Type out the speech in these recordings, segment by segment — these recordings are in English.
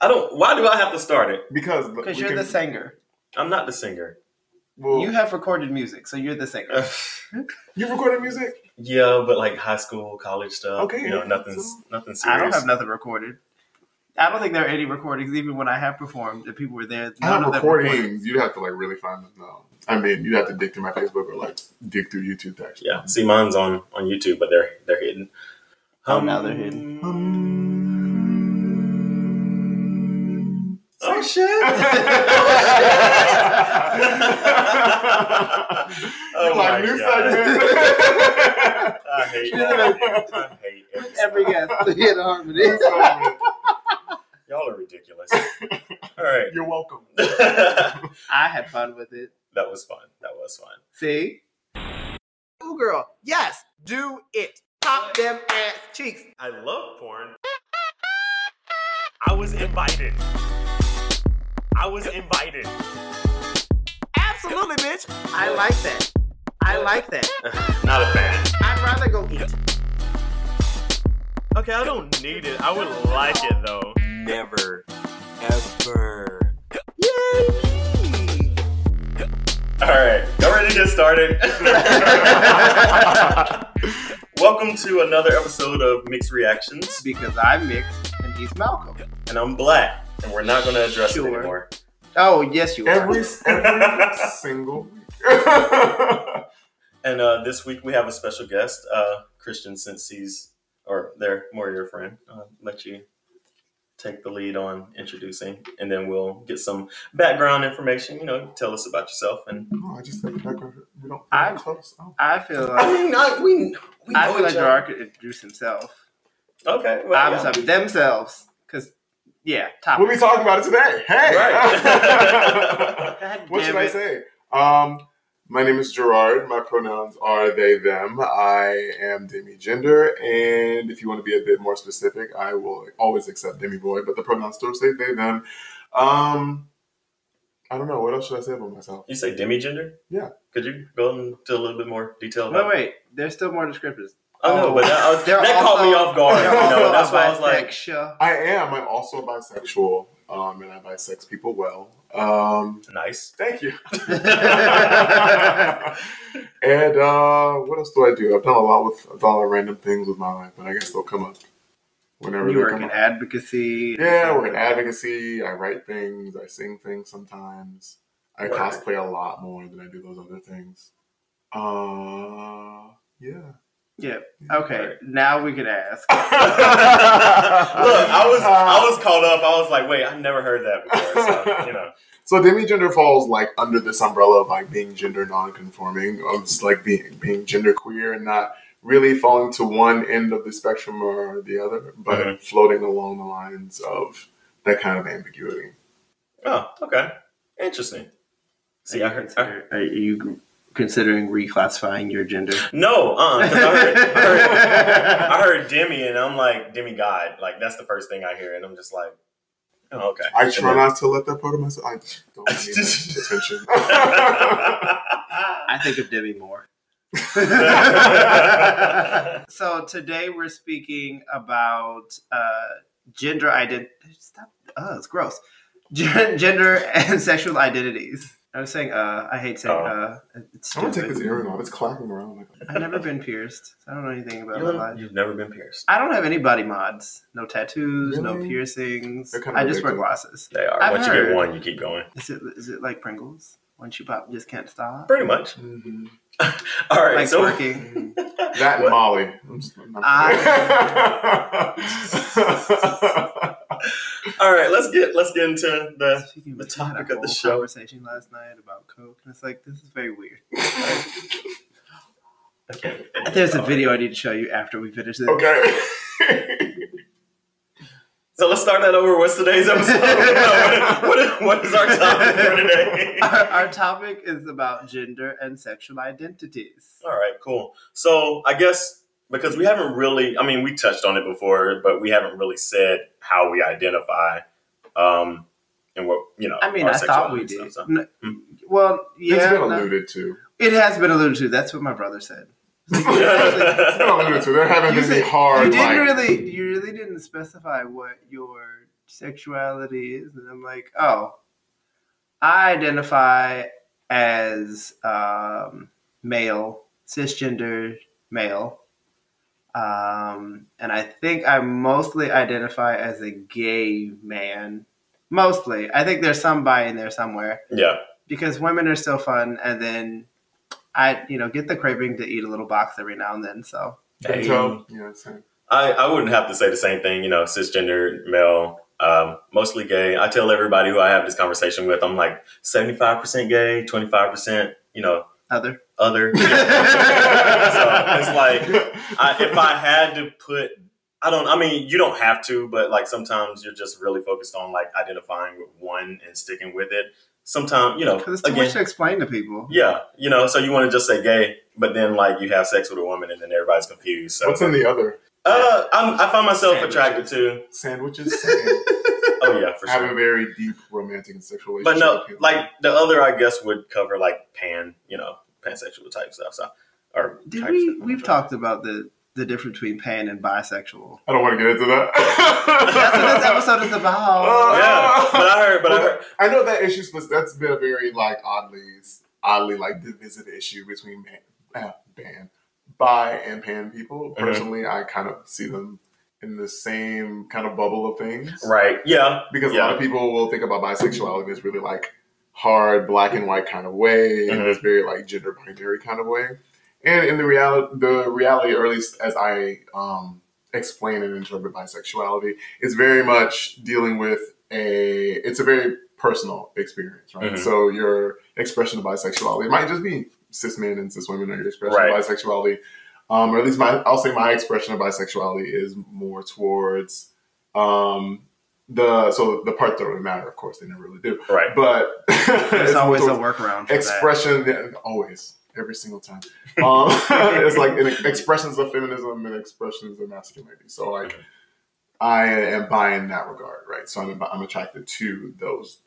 I don't. Why do I have to start it? Because Because you're can- the singer. I'm not the singer. Well, You have recorded music, so you're the singer. you recorded music. yeah, but like high school, college stuff. Okay, you know, nothing's so- nothing serious. I don't have nothing recorded. I don't think there are any recordings, even when I have performed, that people were there. I have of recordings. You'd have to like really find them. No, I mean you'd have to dig through my Facebook or like dig through YouTube. To actually Yeah, see, mine's on on YouTube, but they're they're hidden. Oh, now they're hidden. Oh shit! oh like my new God. segment. I hate Shit. all of you. I hate every Every single- guest hit harmony. New. Y'all are ridiculous. All right. You're welcome. I had fun with it. That was fun. That was fun. See? Ooh, girl. Yes, do it. Pop them ass cheeks. I love porn. I was invited. I was invited. Absolutely, bitch. I like that. I like that. Not a fan. I'd rather go eat. Okay, I don't need it. I would like it though. Never, ever. Yay! All right, y'all ready to get started? Welcome to another episode of Mixed Reactions, Because I'm mixed and he's Malcolm. and I'm Black, and we're not going to address Sure. it anymore. Oh, yes, you are. Every every single week. And uh, this week we have a special guest, uh, Christian, since he's or they're more your friend. I'll let you take the lead on introducing, and then we'll get some background information. You know, tell us about yourself, and no, I just said the background. We don't. I- close. Oh. I feel I mean, I, we we I know feel like each other. Gerard could introduce himself. Okay, well, I'm yeah. sorry, themselves. Because, yeah, top. We'll be talking about it today. Hey. Right. God what damn should I say? Um, my name is Gerard. My pronouns are they, them. I am demi gender, and if you want to be a bit more specific, I will always accept demi boy, but the pronouns still say they, them. Um, I don't know. What else should I say about myself? You say demi-gender? Yeah. Could you go into a little bit more detail? Wait, About wait. There's still more descriptors. I know, but that, I was- They're that caught me off guard. You know, that's why I was like. I am. I'm also bisexual, um, and I bisex people well. Um, nice. thank you. and uh, what else do I do? I've done a lot with I've a lot of random things with my life, but I guess they'll come up whenever You they work come in up. advocacy. Yeah, I work in advocacy. I write things. I sing things sometimes. I Word. cosplay a lot more than I do those other things. Uh, yeah. Yeah. Okay. Now we can ask. Look, I was I was caught up. I was like, wait, I never heard that before. So, you know, So demigender falls like under this umbrella of like being gender nonconforming, of just like being being gender queer and not really falling to one end of the spectrum or the other, but Mhm. floating along the lines of that kind of ambiguity. oh, okay, interesting. See, I heard, I heard Are you considering reclassifying your gender? no, uh, I heard, I heard I heard demi, and I'm like Demi God. Like that's the first thing I hear, and I'm just like, oh, okay. I try not to let that part of myself. I don't need attention. I think of Debbie more. so today we're speaking about uh, gender identity. Stop. Oh, it's gross. Gen- gender and sexual identities. I was saying, uh, I hate saying, Oh. uh, it's I'm gonna take stupid. this earring off. It's clapping around. Like, I've never been pierced. I don't know anything about my You life. You've never been pierced. I don't have any body mods. No tattoos, no piercings. Kinda I just wear glasses. They are. I've Once you get one, you keep going. Is it is it like Pringles? Once you pop, you just can't stop. Pretty much. mhm. All right. Like so working. That and Molly. I'm just, I'm All right. Let's get let's get into the. Speaking the which, we had topic of the show. Conversation last night about coke, and it's like this is very weird. Okay. There's a video I need to show you after we finish this. okay. So let's start that over. What's today's episode? what, what, what is our topic for today? Our, our topic is about gender and sexual identities. All right, cool. So I guess because we haven't really, I mean, we touched on it before, but we haven't really said how we identify, um, and what you know. I mean, our I thought we did. stuff, so. N- Hmm. Well, yeah, it's been no, alluded to. it has been alluded to. That's what my brother said. It's been alluded to. There haven't You been any said- hard you didn't like. really, you really didn't specify what your sexuality is, and I'm like, oh, I identify as um, male, cisgender male. Um, and I think I mostly identify as a gay man. Mostly. I think there's some bi in there somewhere Yeah. because women are still fun. And then I, you know, get the craving to eat a little box every now and then. So Hey. So, yeah. I, I wouldn't have to say the same thing, you know, cisgender male, um, mostly gay. I tell everybody who I have this conversation with, I'm like 75% gay, 25%, you know, other. other. so it's like, I, if I had to put, I don't, I mean, you don't have to, but like sometimes you're just really focused on like identifying with one and sticking with it. Sometimes, you know, Because it's too again, much to explain to people. yeah, you know, so you want to just say gay, but then like you have sex with a woman and then everybody's confused. So, What's in the other? Uh, I'm, I find myself Sandwiches. attracted to, Sandwiches? Same. oh yeah, for have a very deep romantic and sexual But no, like the other, I guess would cover like pan, you know, pansexual type stuff. So, or Did we? stuff. We've talked about the the difference between pan and bisexual. I don't want to get into that. That's what this episode is about. Uh, Yeah, but I heard, but I heard, I know that issue, but that's been a very like oddly, oddly like divisive issue between man, uh, ban, bi and pan people. Personally, I kind of see them in the same kind of bubble of things, right? Yeah, Because a lot of people will think about bisexuality in this really like hard black and white kind of way, in Mhm. this very like gender binary kind of way. And in the reality, the reality, or at least as I um, explain and interpret bisexuality, is very much dealing with a. It's a very personal experience, right? Mhm. So your expression of bisexuality might just be cis men and cis women, or your expression Right. of bisexuality, um, or at least my. I'll say my expression of bisexuality is more towards. Um, the so the part that really matter, of course, they never really do. right. But There's it's always a workaround for that. expression. yeah, always, every single time. Um, it's like in expressions of feminism and expressions of masculinity. So like, Mhm. I am bi in that regard, right? So I'm I'm attracted to those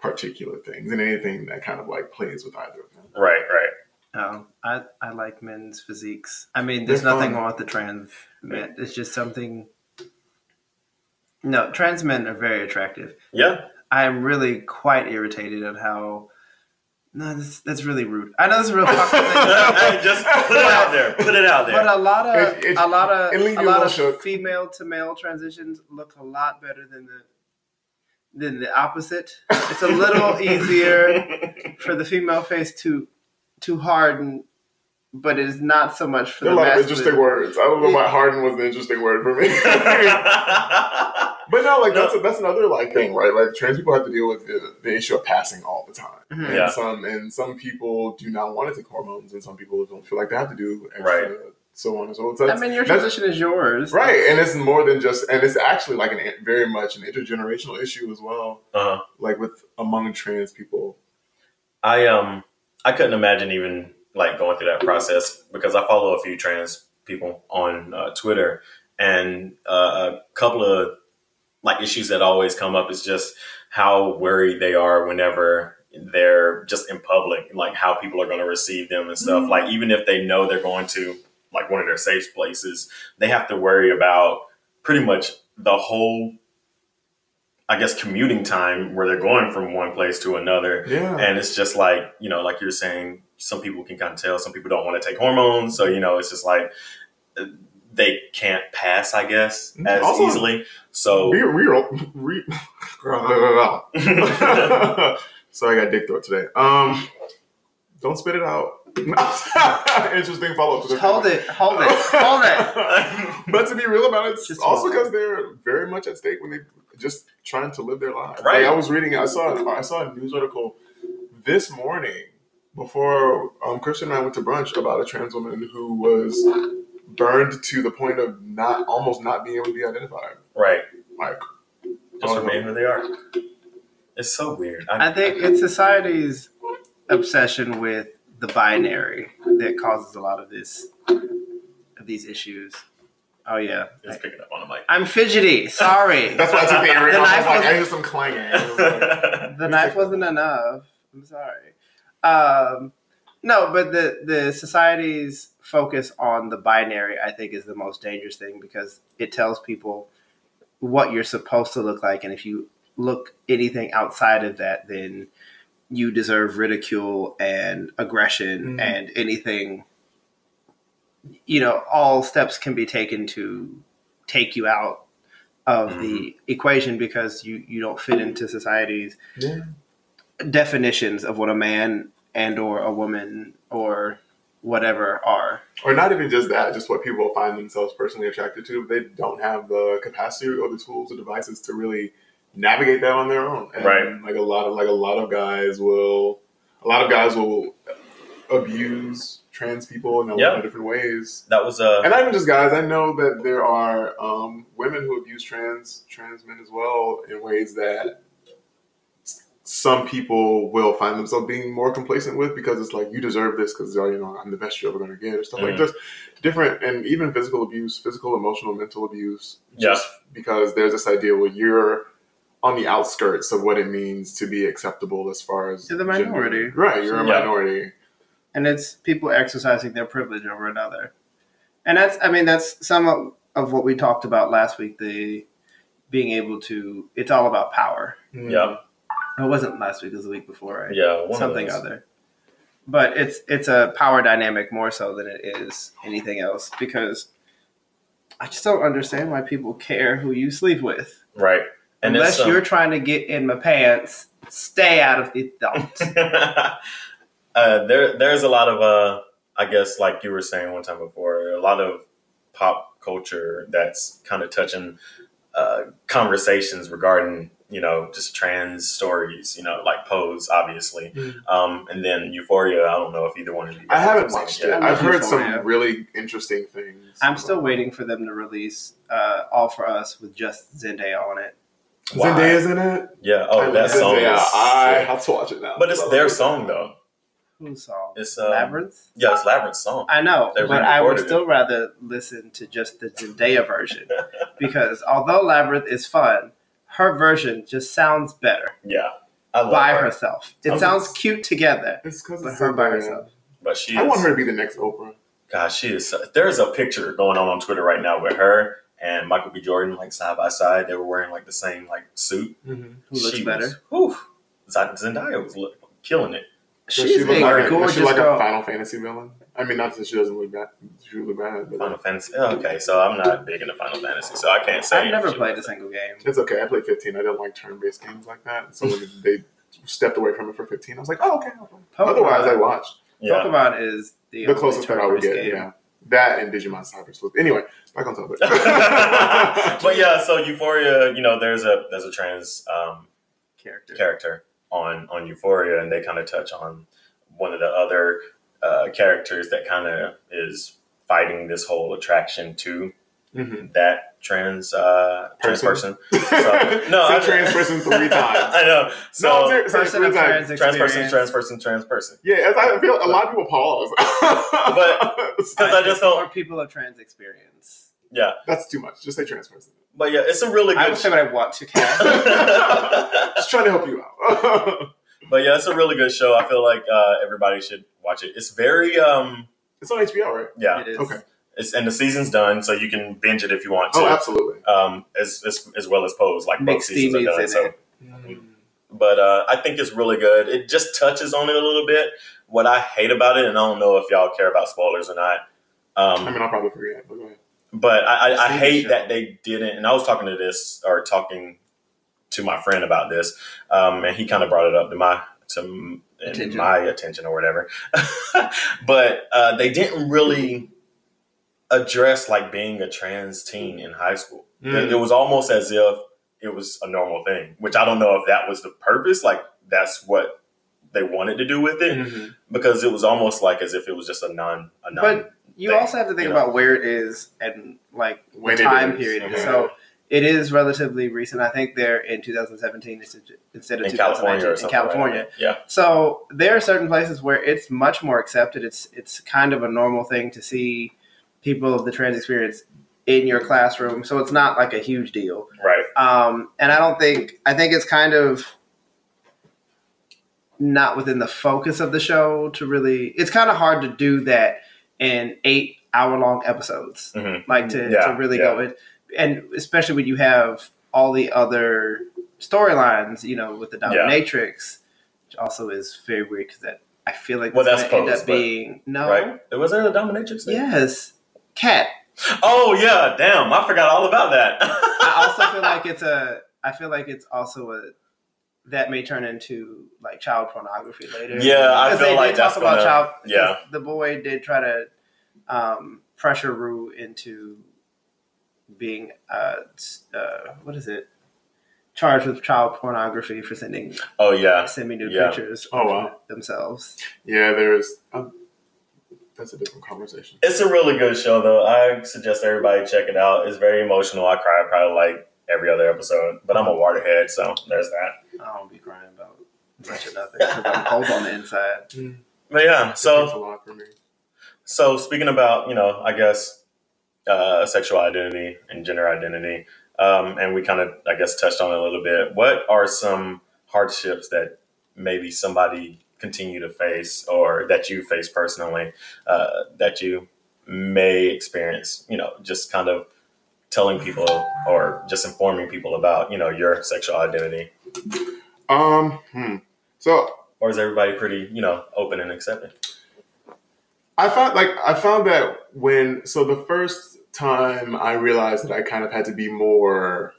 particular things and anything that kind of like plays with either of them. Right, right. Um, I I like men's physiques. I mean, there's They're nothing fun. wrong with the trans men. It's just something. No, trans men are very attractive. Yeah, I am really quite irritated at how. No, that's, that's really rude. I know this is a real fucked up thing. just put it out there. Put it out there. But a lot of It- it- a lot of it leave a you a lot little of shook. female to male transitions look a lot better than the than the opposite. It's a little easier for the female face to to harden, but it is not so much for There are the a lot of interesting words. I don't know why harden was an interesting word for me. But no, like that's that's another like thing, right? Like trans people have to deal with the, the issue of passing all the time. Mhm. And Yeah. some and some people do not want to take hormones, and some people don't feel like they have to do extra, Right. so on and so forth. So I mean, your that's- transition is yours, right? And it's more than just, and it's actually like an very much an intergenerational issue as well. uh-huh. Like with among trans people. I um I couldn't imagine even like going through that process because I follow a few trans people on uh, Twitter, and uh, a couple of like issues that always come up is just how worried they are whenever they're just in public, like how people are going to receive them and stuff. Mhm. Like even if they know they're going to like one of their safe places, they have to worry about pretty much the whole. I guess commuting time where they're going from one place to another, Yeah. and it's just like you know like you're saying some people can kind of tell some people don't want to take hormones so you know it's just like uh, they can't pass i guess as Also- easily so Be real. Re- Sorry, I got dick throat today. Um, don't spit it out. Interesting follow up to this. Hold it, hold it, hold it. but to be real about it, it's Just also because they're very much at stake when they just trying to live their lives. Right. Like, I was reading, I saw, I saw a news article this morning before um, Christian and I went to brunch about a trans woman who was burned to the point of not almost not being able to be identified. right Like, just Oh. remain who they are it's so weird I, I think it's society's obsession with the binary that causes a lot of this of these issues. Oh yeah, it's picking up on the mic I'm fidgety. Sorry, that's why I took the earring The off. I knife was like, I hear some clanging. Like, the knife wasn't enough. I'm sorry. Um, no, but the the society's focus on the binary, I think, is the most dangerous thing because it tells people what you're supposed to look like, and if you look anything outside of that, then you deserve ridicule and aggression Mhm. and anything. You know, all steps can be taken to take you out of the equation because you you don't fit into society's Yeah. definitions of what a man and or a woman or whatever are. Or not even just that, just what people find themselves personally attracted to. They don't have the capacity or the tools or devices to really navigate that on their own. And Right. Like a lot of like a lot of guys will a lot of guys will abuse trans people in a Yeah. lot of different ways. That was uh, And not even just guys. I know that there are um, women who abuse trans trans men as well in ways that some people will find themselves being more complacent with because it's like you deserve this because you know I'm the best you're ever going to get or stuff like Mhm. just different and even physical abuse, physical, emotional, mental abuse. Yeah. Just because there's this idea where you're on the outskirts of what it means to be acceptable as far as You're the gender. minority. right? You're a Yeah. minority. and it's people exercising their privilege over another. And that's, I mean, that's some of, of what we talked about last week. The being able to, it's all about power. Mm. yeah, It wasn't last week; it was the week before, right? yeah, one something those. other. But it's it's a power dynamic more so than it is anything else because I just don't understand why people care who you sleep with. right? And Unless it's, you're trying to get in my pants, stay out of the thoughts. uh, there, there's a lot of, uh, I guess, like you were saying one time before, a lot of pop culture that's kind of touching uh, conversations regarding, you know, just trans stories. You know, like Pose, obviously, Mhm. um, and then Euphoria. I don't know if either one of you. I haven't watched yet. it. I've heard Euphoria. some really interesting things. I'm still waiting for them to release uh, All for Us with just Zendaya on it. Why? Zendaya's in it. Yeah. Oh, I that love song Zendaya. is. I have to watch it now. But it's their song though. Whose song? It's um, Labrinth. Yeah, it's Labrinth's song. I know, They but I would re-recorded it. still rather listen to just the Zendaya version because although Labrinth is fun, her version just sounds better Yeah, I love by her, herself. It I'm- sounds cute together, It's because but it's her by herself. but she. I is, want her to be the next Oprah. Gosh, she is. There's a picture going on on Twitter right now with her and Michael B. Jordan like side by side. They were wearing like the same like suit. Mm-hmm. Who looks She better? Was, whew, Zendaya was look, killing it. She's she look a like, gorgeous she like girl. a Final Fantasy villain? I mean, not that she doesn't look bad. She look bad, but Final Fantasy. oh, okay, so I'm not big into Final Fantasy, so I can't say. I've never played a single game. it's okay. I played 15. I didn't like turn-based games like that. So when they stepped away from it for 15, I was like, oh, okay. Pokemon, Otherwise, I watched. Yeah, Pokemon is the, The only closest that I would turn-based get, game. yeah. That and Digimon Cyber Sleuth. Anyway, back on topic. but yeah, so Euphoria, you know, there's a there's a trans um, Character. character on on Euphoria, and they kind of touch on one of the other uh, characters that kind of is fighting this whole attraction to Mhm. that trans uh, trans Person. person. So, no, Say I- trans person three times. I know. So no, ser- Person three of times. trans trans person, trans person, trans person. Yeah, as I feel a lot of people pause. But- Because I just don't. people of trans experience. Yeah, that's too much. Just say trans person. but yeah, it's a really good. I good. would say what I want to cast. Just trying to help you out. but yeah, it's a really good show. I feel like uh, everybody should watch it. It's very um it's on HBO, right? yeah. It is. Okay. It's and the season's done, so you can binge it if you want to. Oh, absolutely. um, as, as as well as Pose, like both Mixed seasons are done. in So, it. but uh, I think it's really good. It just touches on it a little bit. What I hate about it, and I don't know if y'all care about spoilers or not. I Um, mean, I'll probably forget. But go ahead. but I, I, I Seen the hate that they didn't. And I was talking to this or talking to my friend about this, um, and he kind of brought it up to my to Attention. my attention or whatever. but uh, they didn't really address like being a trans teen in high school. Mm. It, it was almost as if it was a normal thing, which I don't know if that was the purpose. Like that's what they wanted to do with it, Mhm. because it was almost like as if it was just a non a non. But you thing, also have to think you know? about where it is and like When the time is. period. Okay. So it is relatively recent. I think they're in 2017 instead- instead of in 2019 California or in. California. Like that. Yeah. So there are certain places where it's much more accepted. It's it's kind of a normal thing to see people of the trans experience in your classroom. So it's not like a huge deal. Right. Um, and I don't think I think it's kind of not within the focus of the show to really. It's kind of hard to do that in eight hour long episodes, Mhm. like to, Yeah, to really yeah. go in and especially when you have all the other storylines, you know, with the Yeah. dominatrix, which also is very weird because that I feel like Well, that's gonna end up being no, Right? Was there a dominatrix? Thing? yes, cat. Oh yeah, damn! I forgot all about that. I also feel like it's a. I feel like it's also a. That may turn into like child pornography later. Yeah, I Because feel they like did that's about gonna- child. yeah. the boy did try to um, pressure Rue into being uh, uh, what is it? Charged with child pornography for sending oh yeah, semi nude Yeah. pictures Oh, wow. themselves. Yeah, there's. Um, that's a different conversation. it's a really good show though. I suggest everybody check it out. It's very emotional. I cry probably like every other episode, but I'm a waterhead, so there's that. I don't be crying about much of nothing because I'm cold on the inside. But yeah, so a lot for me. So speaking about, you know, I guess uh, sexual identity and gender identity, um, and we kind of, I guess, touched on it a little bit. What are some hardships that maybe somebody continue to face, or that you face personally, uh, that you may experience? You know, just kind of telling people or just informing people about, you know, your sexual identity, Um. Hmm. So or is everybody pretty, you know, open and accepting? I found like I found that when so the first time I realized that I kind of had to be more,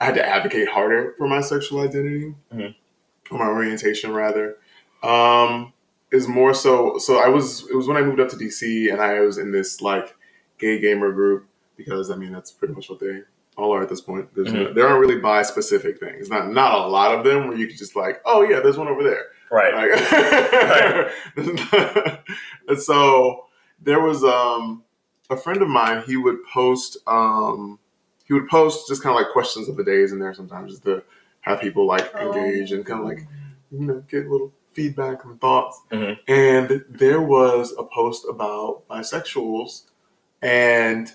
I had to advocate harder for my sexual identity, Mhm. or my orientation rather, um, is more so. So I was it was when I moved up to DC and I was in this like gay gamer group because I mean that's pretty much what they all are at this point. There's no, there aren't really bi specific things. Not not a lot of them where you could just like oh yeah there's one over there. Right. Like, and so there was um, a friend of mine. He would post. Um, he would post just kind of like questions of the days in there sometimes, just to have people like engage and kind of like you know get little feedback and thoughts. Mhm. And there was a post about bisexuals, and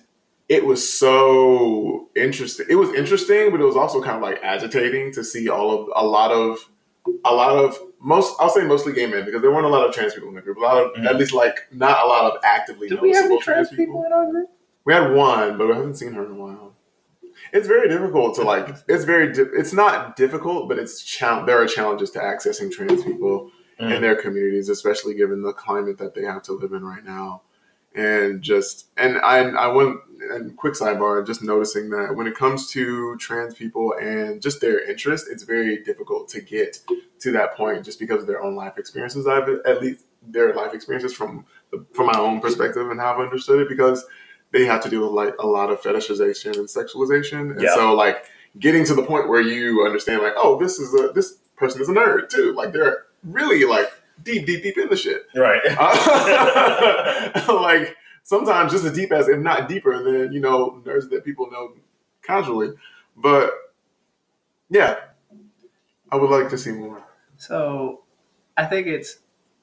it was so interesting. It was interesting, but it was also kind of like agitating to see all of a lot of a lot of most I'll say mostly gay men because there weren't a lot of trans people in the group. A lot of Mhm. at least like not a lot of actively Do we have any noticeable trans people in our group? We had one, but we haven't seen her in a while. It's very difficult to like. It's very. Di- it's not difficult, but it's chal- There are challenges to accessing trans people Mhm. in their communities, especially given the climate that they have to live in right now. And just and I I went and quick sidebar, just noticing that when it comes to trans people and just their interest, it's very difficult to get to that point just because of their own life experiences. I've at least their life experiences from the, from my own perspective and how I've understood it because they have to deal with like a lot of fetishization and sexualization, and Yeah. so like getting to the point where you understand like oh this is a this person is a nerd too like they're really like deep deep deep in the shit Right. uh, like sometimes just as deep as, if not deeper than you know nerds that people know casually. But yeah, I would like to see more. So I think it's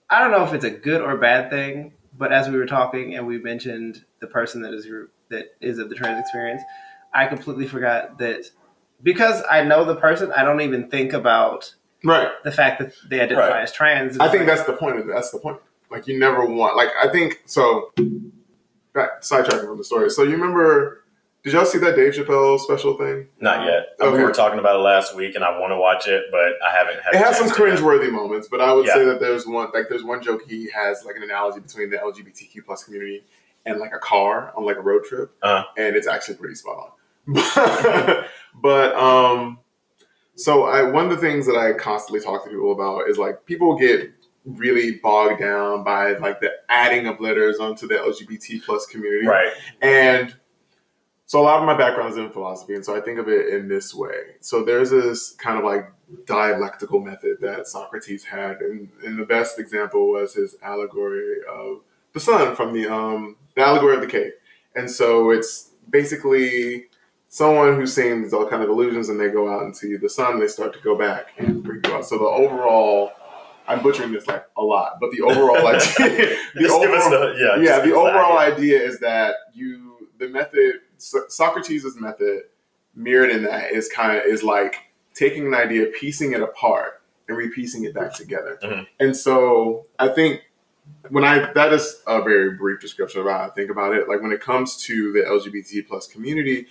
I don't know if it's a good or bad thing, but as we were talking and we mentioned the person that is that is of the trans experience, I completely forgot that because I know the person, I don't even think about Right. the fact that they identify Right. as trans. I think that's the point. Of, that's the point. Like you never want. Like I think so. Back sidetracking from the story. So you remember? Did y'all see that Dave Chappelle special thing? Not yet. We were talking about it last week, and I want to watch it, but I haven't had. It has some chance to yet. cringeworthy moments, but I would Yeah. say that there's one like there's one joke he has like an analogy between the LGBTQ plus community and like a car on like a road trip, Uh-huh. and it's actually pretty spot on. but um, so I one of the things that I constantly talk to people about is like people get really bogged down by like the adding of letters onto the LGBT plus community, Right. and so a lot of my background is in philosophy, and so I think of it in this way. So there's this kind of like dialectical method that Socrates had, and, and the best example was his allegory of the sun from the um the allegory of the cave. And so it's basically someone who's seeing these all kind of illusions, and they go out and see the sun, they start to go back and bring you out. So the overall, I'm butchering this like a lot, but the overall idea, the Just give us overall- the yeah. yeah, the overall idea is that you the method So- Socrates' method mirrored in that is kind of is like taking an idea, piecing it apart, and repiecing it back together. Mhm. And so I think when I that is a very brief description of how I think about it. Like when it comes to the LGBT plus community,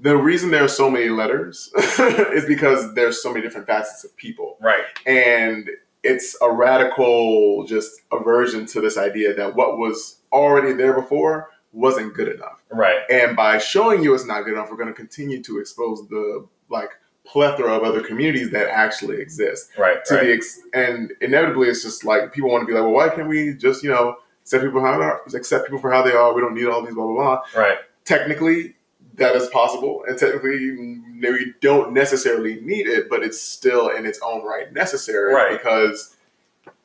the reason there are so many letters is because there's so many different facets of people, Right. and it's a radical just aversion to this idea that what was already there before wasn't good enough. Right. And by showing you it's not good enough, we're going to continue to expose the like plethora of other communities that actually exist. Right. To right. the ex- and inevitably, it's just like people want to be like, well, why can't we just you know accept people how they are, accept people for how they are? We don't need all these blah blah blah. right. Technically, that is possible, and technically, we don't necessarily need it, but it's still in its own right necessary Right. because.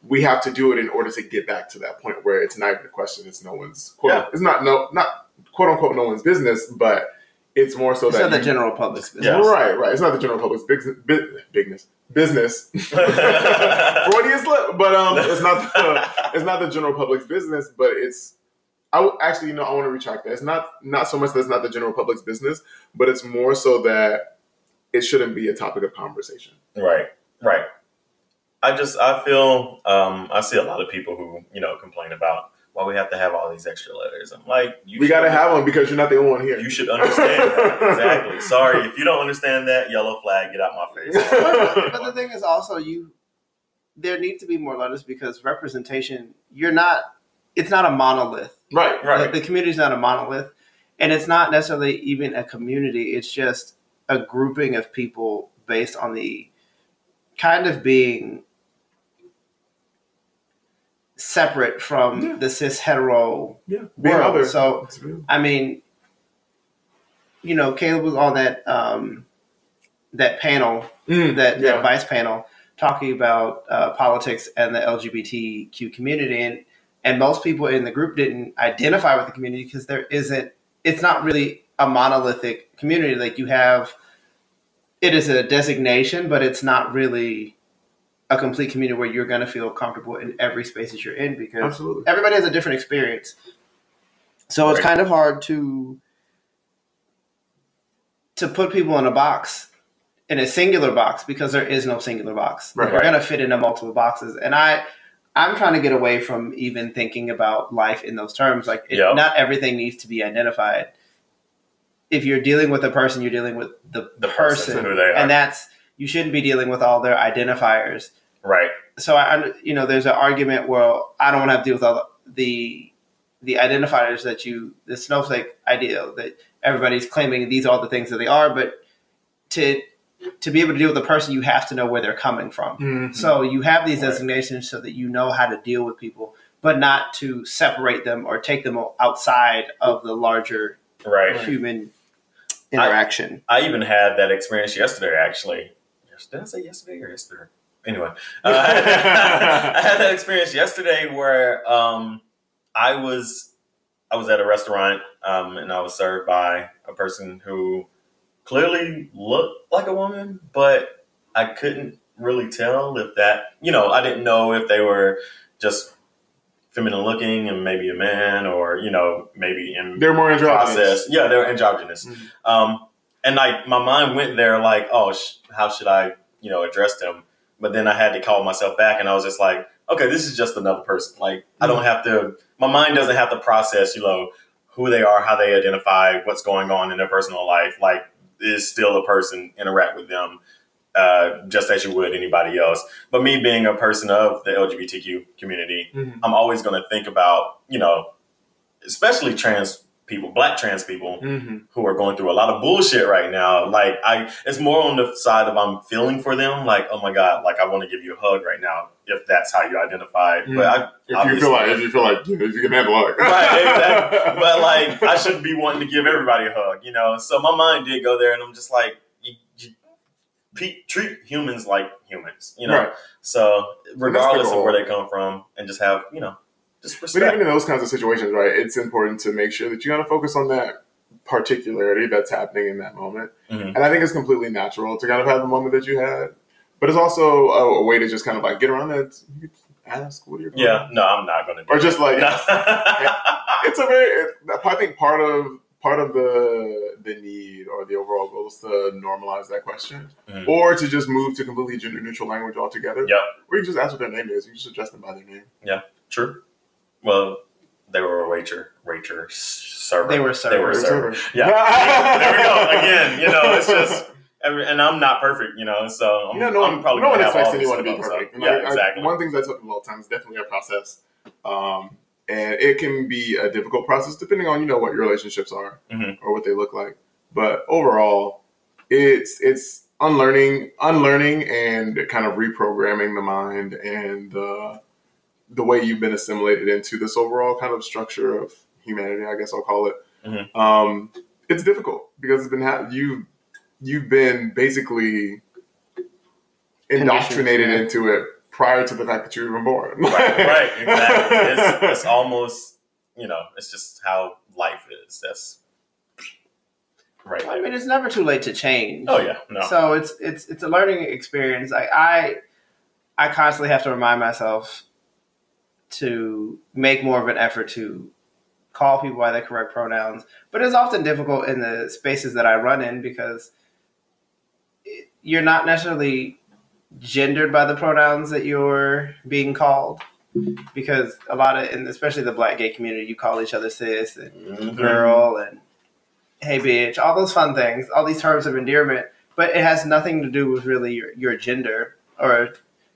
We have to do it in order to get back to that point where it's not even a question. It's no one's quote. Yeah. It's not no not quote unquote no one's business, but it's more so It's that not the you- general public's business. Yes. Right, right. It's not the general public's big, big, bigness, business. Freudian slip, but um, it's not the, it's not the general public's business, but it's. I actually, you know, I want to retract that. It's not not so much that it's not the general public's business, but it's more so that it shouldn't be a topic of conversation. Right, right. I just I feel um, I see a lot of people who you know complain about why we have to have all these extra letters. I'm like, you we got to have them because you're not the only one here. You should understand that exactly. Sorry if you don't understand that. Yellow flag, get out my face. but, but the thing is also you there need to be more letters because representation you're not it's not a monolith right, Right. the, the community is not a monolith and it's not necessarily even a community it's just a grouping of people based on the kind of being separate from Yeah. the cis hetero Yeah, world so I mean, you know, Caleb was on that um, that panel, Mm, that, yeah. that vice panel, talking about uh, politics and the LGBTQ community, and and most people in the group didn't identify with the community because there isn't. It's not really a monolithic community. Like you have, it is a designation, but it's not really a complete community where you're going to feel comfortable in every space that you're in because Absolutely. everybody has a different experience. So it's kind of hard to to put people in a box, in a singular box, because there is no singular box. Right. We're gonna fit into multiple boxes. And I I'm trying to get away from even thinking about life in those terms. Like it, Yep. not everything needs to be identified. If you're dealing with a person, you're dealing with the, The person, person, who they are. and that's you shouldn't be dealing with all their identifiers Right. so I, you know, there's an argument where I don't want to have to deal with all the the identifiers that you, the snowflake ideal that everybody's claiming these are all the things that they are, but to to be able to deal with the person, you have to know where they're coming from. Mhm. So you have these Right. designations so that you know how to deal with people, but not to separate them or take them outside of the larger Right. human interaction. I even had that experience yesterday, actually. Did I say yesterday or yesterday? Anyway, uh, I had that experience yesterday where um, I was I was at a restaurant um, and I was served by a person who clearly looked like a woman, but I couldn't really tell if that you know I didn't know if they were just feminine looking and maybe a man or you know maybe in They're more androgynous. process. Yeah, they're androgynous. Mhm. Um, and like my mind went there, like, oh, sh- how should I, you know, address them? But then I had to call myself back, and I was just like, okay, this is just another person. Like, I don't have to. My mind doesn't have to process, you know, who they are, how they identify, what's going on in their personal life. Like, is still a person. Interact with them. Uh, just as you would anybody else. But me being a person of the LGBTQ community, Mhm. I'm always going to think about, you know, especially trans people, black trans people Mhm. who are going through a lot of bullshit right now. Like I, it's more on the side of I'm feeling for them. Like, oh my god, like I want to give you a hug right now if that's how you identify. Mm. But I, If you feel like, if you feel like, if you can handle it, Right, exactly. but like I shouldn't be wanting to give everybody a hug, you know. So my mind did go there, and I'm just like, you, you pe- treat humans like humans, you know. Right. So regardless of where they come from, and just have you know, just But even in those kinds of situations, right, it's important to make sure that you got to focus on that particularity that's happening in that moment. Mhm. And I think it's completely natural to kind of have the moment that you had. But it's also a, a way to just kind of like get around that. You ask what you're yeah, no, I'm not gonna. Do Or just like, that. it's a very, it, I think part of, part of the the need or the overall goal is to normalize that question, Mhm. or to just move to completely gender neutral language altogether. Yeah, Or you just ask what their name is. You just address them by their name. Yeah, true. Well, they were a waiter, waiter, server. They were They were server. Yeah. there we go. Again, you know, it's just, every- and I'm not perfect, you know, so I'm, You know, no I'm one, probably no one expects anyone to be perfect. And yeah, I- I- exactly. one of the things I tell people all the time is definitely a process, um, and it can be a difficult process depending on you know what your relationships are Mhm. or what they look like. But overall, it's it's unlearning, unlearning, and kind of reprogramming the mind and the the way you've been assimilated into this overall kind of structure of humanity. I guess I'll call it. Mhm. Um, it's difficult because it's been ha- you you've been basically indoctrinated yeah. into it prior to the fact that you were even born. right, right, exactly. It's, it's almost, you know, it's just how life is. That's right. I mean, it's never too late to change. Oh yeah, no, So it's it's it's a learning experience. Like I I constantly have to remind myself to make more of an effort to call people by their correct pronouns. But it's often difficult in the spaces that I run in because you're not necessarily gendered by the pronouns that you're being called. Because a lot of, and especially the black gay community, you call each other sis and Mhm. girl and hey bitch, all those fun things, all these terms of endearment, but it has nothing to do with really your, your gender or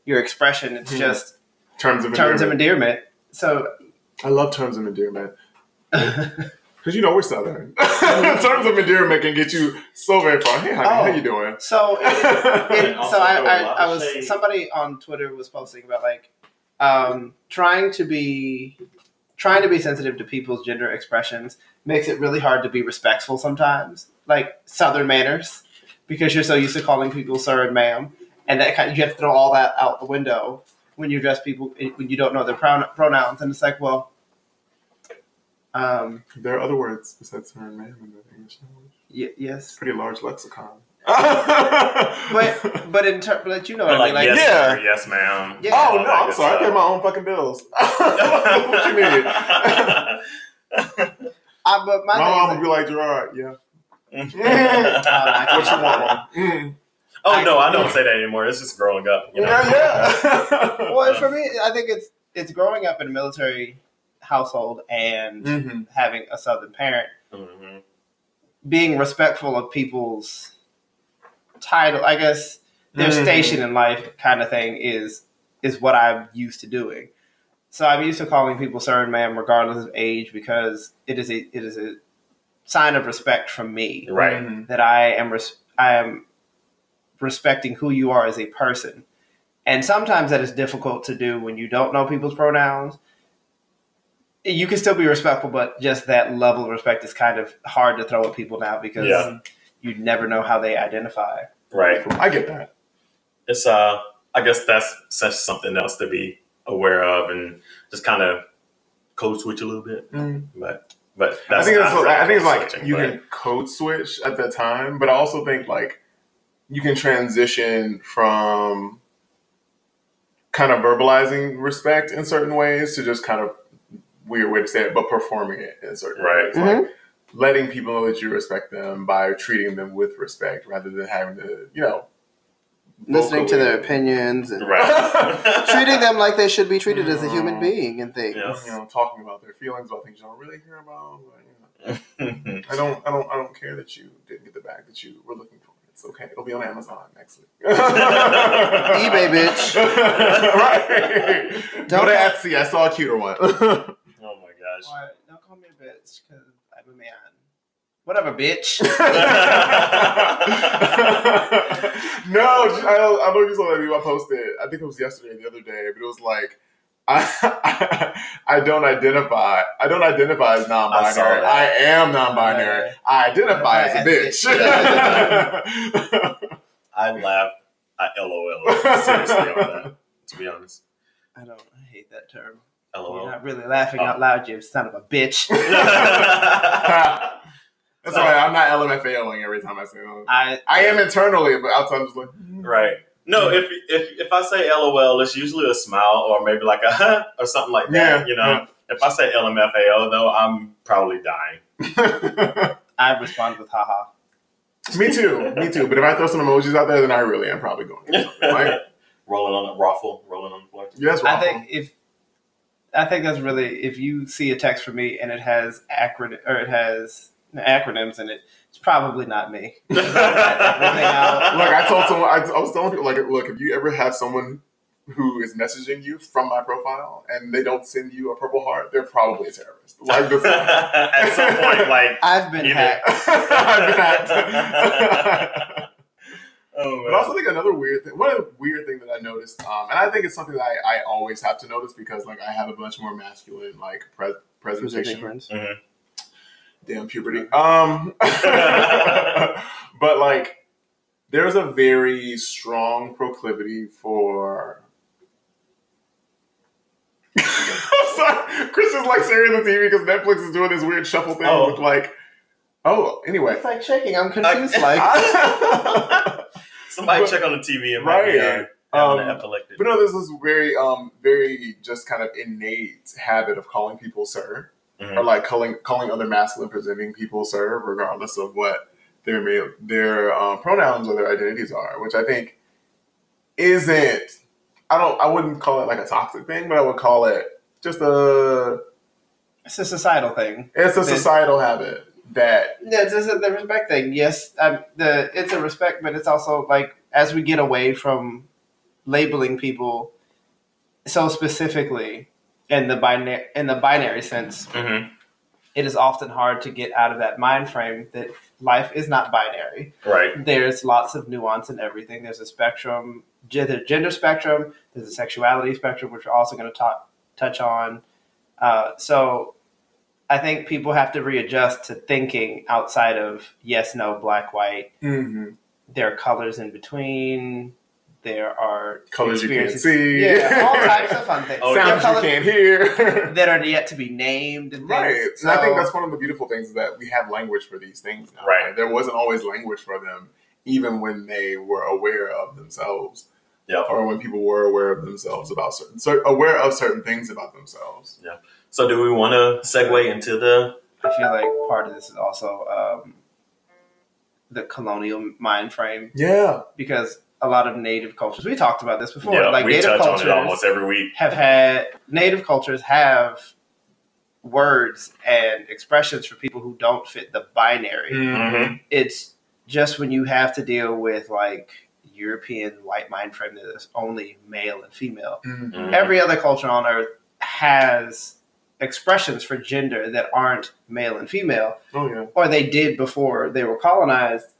your expression. It's Mhm. just terms of terms of endearment. endearment. So I love terms of endearment because you know we're southern. terms of endearment can get you so very far. Hey, honey, how Oh. you doing? so it, it, so I, throw a I, lot I was shade. somebody on Twitter was posting about like um, trying to be trying to be sensitive to people's gender expressions makes it really hard to be respectful sometimes, like Southern manners, because you're so used to calling people sir and ma'am, and that kind of, you have to throw all that out the window when you address people when you don't know their pronouns, and it's like, well, um, There are other words besides her and man in the English language. y- yes, Pretty large lexicon. but but in terms, but you know what But I mean, like, like yes, Yeah. sir, yes, ma'am. Yeah. oh no, I'm good sorry. I stuff. pay my own fucking bills. what you mean? uh, but my, My thing is mom like- would be like Gerard, yeah. I what you can't- want? Mm. Oh no, I don't say that anymore. It's just growing up. You know? Yeah, well, for me, I think it's it's growing up in a military household and Mhm. having a southern parent, Mhm. being respectful of people's title. I guess their Mhm. station in life, kind of thing, is is what I'm used to doing. So I'm used to calling people sir and ma'am, regardless of age, because it is a it is a sign of respect from me Right. That I am res- I am respecting who you are as a person. And sometimes that is difficult to do when you don't know people's pronouns. You can still be respectful, but just that level of respect is kind of hard to throw at people now because Yeah. you never know how they identify. Right. I get that. It's uh, I guess that's such something else to be aware of and just kind of code switch a little bit. Mm. But but I that's think it's not I think it's like switching, you but- can code switch at that time, but I also think like you can transition from kind of verbalizing respect in certain ways to just kind of weird way to say it, but performing it in certain Right. ways. Like letting people know that you respect them by treating them with respect rather than having to, you know, Listening to their opinions and right. treating them like they should be treated as a Mm. human being and things. Yeah. you know, talking about their feelings about things you don't really care about. But, you know. I don't, I don't, I don't care that you didn't get the bag that you were looking for. It's okay. It'll be on Amazon next week. eBay, bitch. right. Don't to have- Etsy. I saw a cuter one. oh my gosh. Why, don't call me a bitch because I'm a man. Whatever, bitch. no, I, I don't know if you saw that video I posted. I think it was yesterday, or the other day, but it was like. I, I don't identify. I don't identify as non-binary. that. I, am non-binary. I identify as a bitch. I laughed. I LOL seriously on that. To be honest, I don't. I hate that term. You're not really laughing Oh. out loud, you son of a bitch. That's why I'm not LMFAOing every time I say that. I I am internally, but outside I'm just like, right. No, if if if I say LOL, it's usually a smile or maybe like a huh or something like that. Yeah, you know. If I say LMFAO though, I'm probably dying. I respond with haha. me too, me too. But if I throw some emojis out there, then I really am probably going. to do something. Like, rolling on the ruffle, rolling on the floor. yes, I think if I think that's really if you see a text from me and it has acron or it has acronyms in it, it's probably not me. everything out. Like I told someone, I, I was telling people, like, look, if you ever have someone who is messaging you from my profile and they don't send you a purple heart, they're probably a terrorist. Like this. At some point, like I've been Either- hacked. I've been hacked. oh But I also think another weird thing, one weird thing that I noticed, um, and I think it's something that I, I always have to notice because like I have a bunch more masculine like pre- presentation. Damn puberty. Um, but like there's a very strong proclivity for. I'm sorry, Chris is like staring at the TV because Netflix is doing this weird shuffle thing Oh. with like. Oh, anyway. It's like checking. I'm confused. like Somebody But- check on the TV and might be Right. uh, having Um, an epileptic. But no, there's this very, um, very just kind of innate habit of calling people sir, Mhm. or like calling calling other masculine presenting people sir, regardless of what their male, their um, pronouns or their identities are, which I think isn't. I don't. I wouldn't call it like a toxic thing, but I would call it just a. it's a societal thing. It's a Then- societal habit that. Yeah, it's just the respect thing. Yes, um, the it's a respect, but it's also like as we get away from labeling people so specifically in the binary in the binary sense, Mhm. it is often hard to get out of that mind frame that life is not binary. Right. There's lots of nuance in everything. There's a spectrum, ge- the gender spectrum. There's a sexuality spectrum, which we're also going to talk touch on. Uh, so, I think people have to readjust to thinking outside of yes, no, black, white. Mhm. There are colors in between. There are Colors you can't see. Yeah, all types of fun things. Oh, There are Sounds you can't hear. that are yet to be named and things. Right. And I think that's one of the beautiful things is that we have language for these things now. Right. Like, there wasn't always language for them, even when they were aware of themselves. Yeah. Or when people were aware of themselves about certain, cer- aware of certain things about themselves. Yeah. So, do we want to segue into the? I feel like part of this is also um, the colonial mind frame Yeah. because a lot of native cultures we talked about this before Yeah, like we native touch cultures on it almost every week. have had native cultures have words and expressions for people who don't fit the binary Mhm. it's just when you have to deal with like european white mind frame that is only male and female Mhm. Mhm. every other culture on earth has expressions for gender that aren't male and female Oh yeah. or they did before they were colonized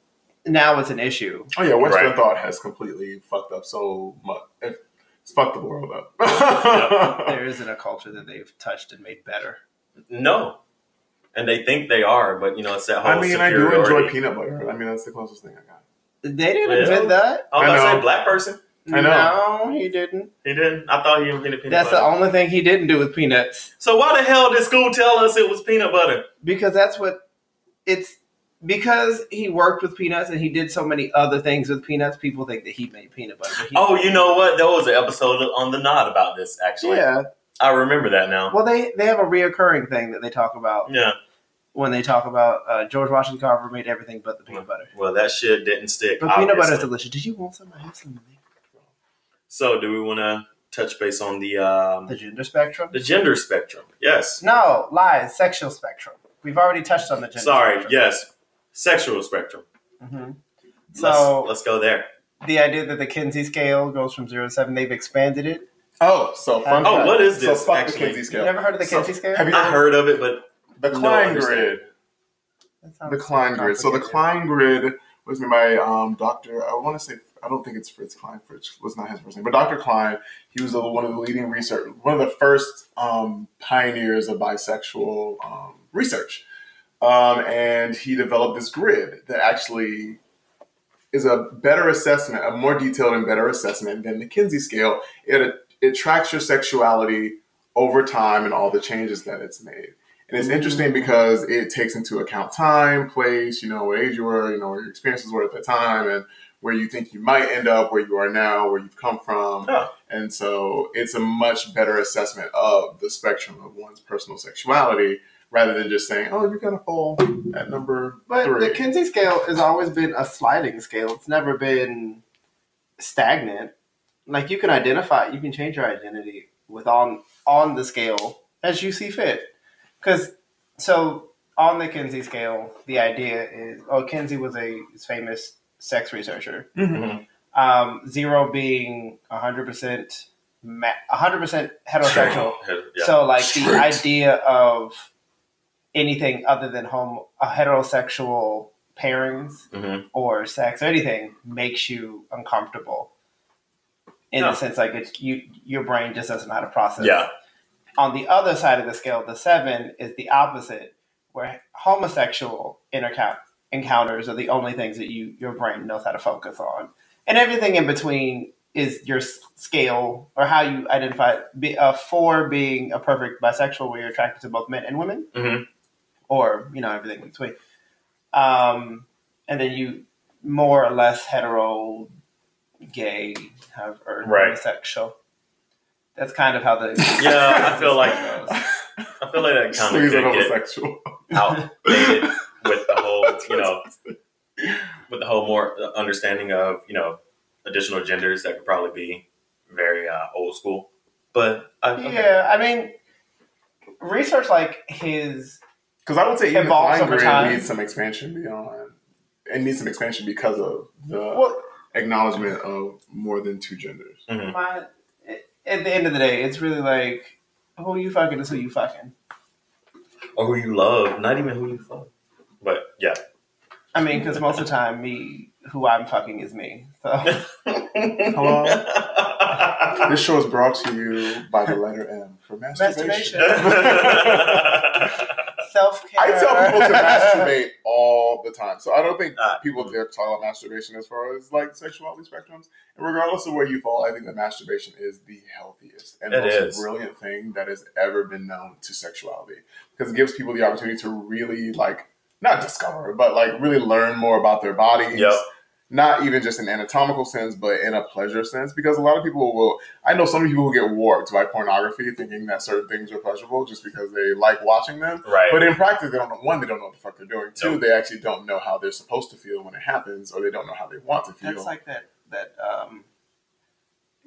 now it's an issue Oh yeah. Western Right. thought has completely fucked up so much. It's fucked the world up. there isn't a culture that they've touched and made better No. And they think they are, but you know, it's that whole I mean, I do enjoy peanut butter. I mean, that's the closest thing I got. they didn't Yeah. invent that I was I about to say black person. I know. no he didn't He didn't. I thought he invented peanut butter. that's the only thing he didn't do with peanuts so why the hell did school tell us it was peanut butter? because that's what it's because he worked with peanuts and he did so many other things with peanuts people think that he made peanut butter but Oh, you know what? There was an episode on the Nod about this. Actually, yeah I remember that now. well they they have a reoccurring thing that they talk about Yeah. when they talk about uh, George Washington Carver made everything but the peanut butter. Well, that shit didn't stick. But peanut butter is delicious. Did you want some? I have some. So, do we want to touch base on the um, The gender spectrum? the gender spectrum? Yes. No, lies. Sexual spectrum. We've already touched on the gender. Sorry. spectrum. Yes. Sexual spectrum. hmm Let's, So let's go there. the idea that the Kinsey scale goes from zero to seven, they've expanded it. Oh, so fun. Oh, fact. what is So this? fuck the actually, Kinsey You scale. never heard of the So, Kinsey scale? Have you I ever heard of it, but the No, Klein understand. grid? The Klein grid. So the complicated. Klein grid was made by um, Dr. I want to say I don't think it's Fritz Klein. Fritz was not his first name, but Dr. Klein. He was the, one of the leading research, one of the first um, pioneers of bisexual um, research, um, and he developed this grid that actually is a better assessment, a more detailed and better assessment than the Kinsey scale. It it tracks your sexuality over time and all the changes that it's made. And it's interesting because it takes into account time, place, you know, what age you were, you know, what your experiences were at the time, and where you think you might end up, where you are now, where you've come from. Oh. And so it's a much better assessment of the spectrum of one's personal sexuality rather than just saying, oh, you got to fall at number But three. the Kinsey scale has always been a sliding scale. It's never been stagnant. Like you can identify, you can change your identity with on on the scale as you see fit. Because so on the Kinsey scale, the idea is oh, Kinsey was a famous sex researcher. Mhm. Um, zero being hundred percent, hundred percent heterosexual. Yeah. So like the idea of anything other than home a heterosexual pairings Mhm. or sex or anything makes you uncomfortable. In Yeah. the sense like it's you your brain just doesn't know how to process. Yeah. On the other side of the scale, the seven is the opposite, where homosexual intercount encounters are the only things that you your brain knows how to focus on. And everything in between is your scale or how you identify. Be, uh, four being a perfect bisexual where you're attracted to both men and women, Mhm. Or you know everything in between. Um, and then you more or less hetero, gay, have or Right. bisexual. That's kind of how the Yeah, I feel like- goes. I feel like that kind Sleaze of it could get homosexual. outdated with the whole, you know, with the whole more understanding of, you know, additional genders that could probably be very uh, old school. But I, okay. Yeah, I mean, research like his. Because I would say even Evolves Klein Grid time. needs some expansion beyond. It needs some expansion because of the Well, acknowledgement of more than two genders. Mhm. my, at the end of the day, it's really like who you fucking is who you fucking. or who you love, not even who you fuck. But yeah. I mean, because most of the time, me who I'm fucking is me. So Hello? This show is brought to you by the letter M for masturbation. Masturbation. self care. I tell people to masturbate all the time. So I don't think Uh, people dare talk about masturbation as far as like sexuality spectrums. And regardless of where you fall, I think that masturbation is the healthiest and most is. brilliant thing that has ever been known to sexuality. Because it gives people the opportunity to really like not discover, but like really learn more about their bodies. Yep. Not even just in anatomical sense, but in a pleasure sense. Because a lot of people will I know some people who get warped by pornography thinking that certain things are pleasurable just because they like watching them. right. But in practice, they don't know. One, they don't know what the fuck they're doing. Two, Nope. they actually don't know how they're supposed to feel when it happens, or they don't know how they want to feel. That's like that. That um,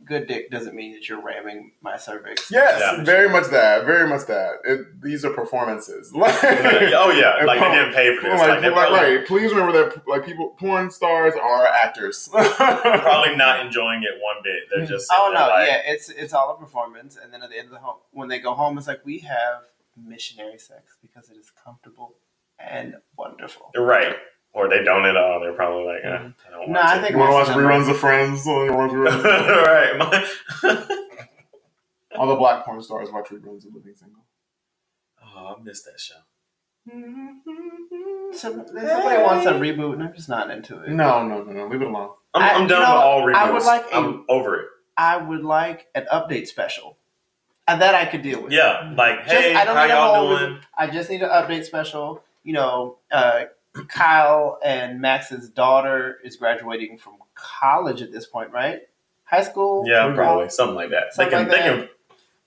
good dick doesn't mean that you're ramming my cervix. yes, Yeah. very much that. Very much that. It, these are performances. Like, oh yeah, And like they pump- didn't pay for this. like, Like, like, right. Please remember that like people, porn stars are actors. probably not enjoying it one bit. They're mm-hmm. just Oh no, like, yeah, it's it's all a performance, and then at the end of the home, when they go home, it's like we have missionary sex because it is comfortable and wonderful. right. Or they don't at all. They're probably like, eh, I don't want No, I think you want to watch most of them reruns of Friends? You wanna watch reruns? right. All the black porn stars watch reruns of Living Single. oh, I missed that show. So, if somebody wants a reboot, and I'm just not into it. No, no, no, no. Leave it alone. I'm, I- I'm you done know with all what? reboots. I would like a- I'm over it. I would like an update special, and that I could deal with. Yeah, like, Just- hey, I don't how need y'all whole doing? I just need an update special. You know, uh, Kyle and Max's daughter is graduating from college at this point, right? High school. Yeah, probably something like that. They Something can, like they that.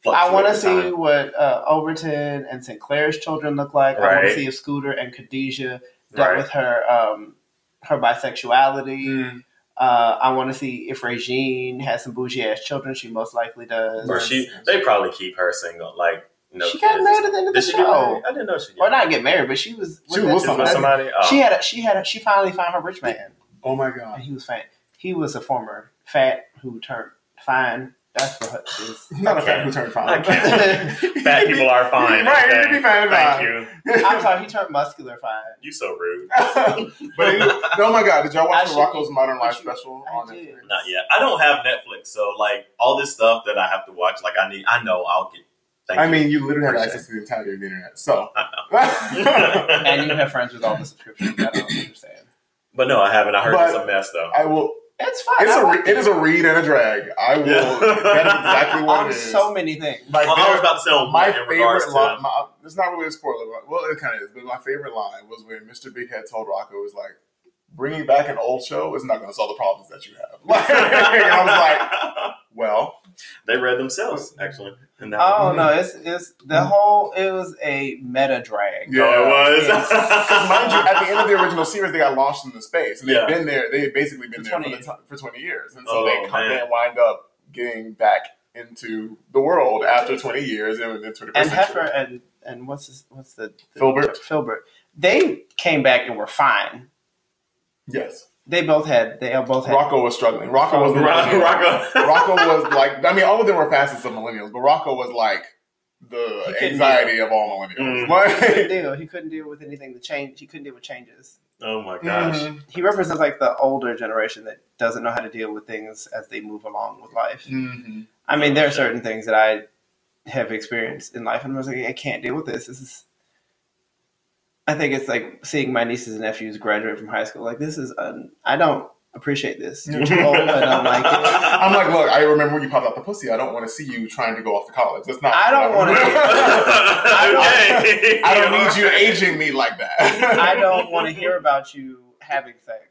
can. I want to see what uh, Overton and Synclaire's children look like. I want to see if Scooter and Khadijah dealt Right. with her um, her bisexuality. Uh, I want to see if Regine has some bougie ass children. She most likely does. Or she, they probably keep her single. Like, no. she got married at the end of the Did she get show. married? I didn't know she. Did. Or not get married, but she was. She was with somebody. somebody. Oh. She had. A, she had. A, she finally found her rich man, Oh my god! and god. he was fat. He was a former fat who turned fine. That's what it is. Not a fat who turned fine. I can't. Fat people are fine. Right, okay? you can be fine, Thank fine. you. I'm sorry. He turned muscular fine. You so rude. but anyway, oh my god, did y'all I watch the Rocko's Modern Life you- special I on did. Netflix? Not yet. I don't have Netflix, so like all this stuff that I have to watch, like I need. I know I'll get. Thank I you. mean, you literally have Appreciate access to the entirety of the internet. So, And you have friends with all the subscriptions. I don't understand. but no, I haven't. I heard But- it's a mess though. I will. It's fine. It's I a. like Re, it is a read and a drag. I will. that is exactly what on it is. so many things. My Well, I was about to say on my in favorite line. My, it's not really a spoiler. But, well, it kind of is. But my favorite line was when Mr. Bighead told Rocko, "Was like bringing back an old show is not going to solve the problems that you have." Like, I was like, "Well, they read themselves actually. In that Oh one. no, it's it's the whole. It was a meta drag. Yeah. Oh, it was. Because mind you, at the end of the original series, they got launched into space, and they've Yeah. been there. They've basically been For there for, 20 the years. for twenty years, and so Oh, they come man. and wind up getting back into the world after 20 years in the 21st and century. Heifer and and what's his, what's the, the Filburt. Filburt. They came back and were fine. Yes. They both had they both had Rocko was struggling. Rocko was the Rocko. Rocko. Rocko was like, I mean, all of them were facets of millennials, but Rocko was like the couldn't anxiety of all millennials. Mm. he couldn't deal. He couldn't deal with anything that change. He couldn't deal with changes. Oh my gosh. Mhm. He represents like the older generation that doesn't know how to deal with things as they move along with life. Mhm. I mean, there are Shit. certain things that I have experienced in life, and I was like, I can't deal with this. This is. I think it's like seeing my nieces and nephews graduate from high school. Like this is, un- I don't appreciate this. You're too old. I don't like it. I'm like, look, I remember when you popped out the pussy. I don't want to see you trying to go off to college. That's not. I don't wanna- okay. I don't need you aging me like that. I don't want to hear about you having sex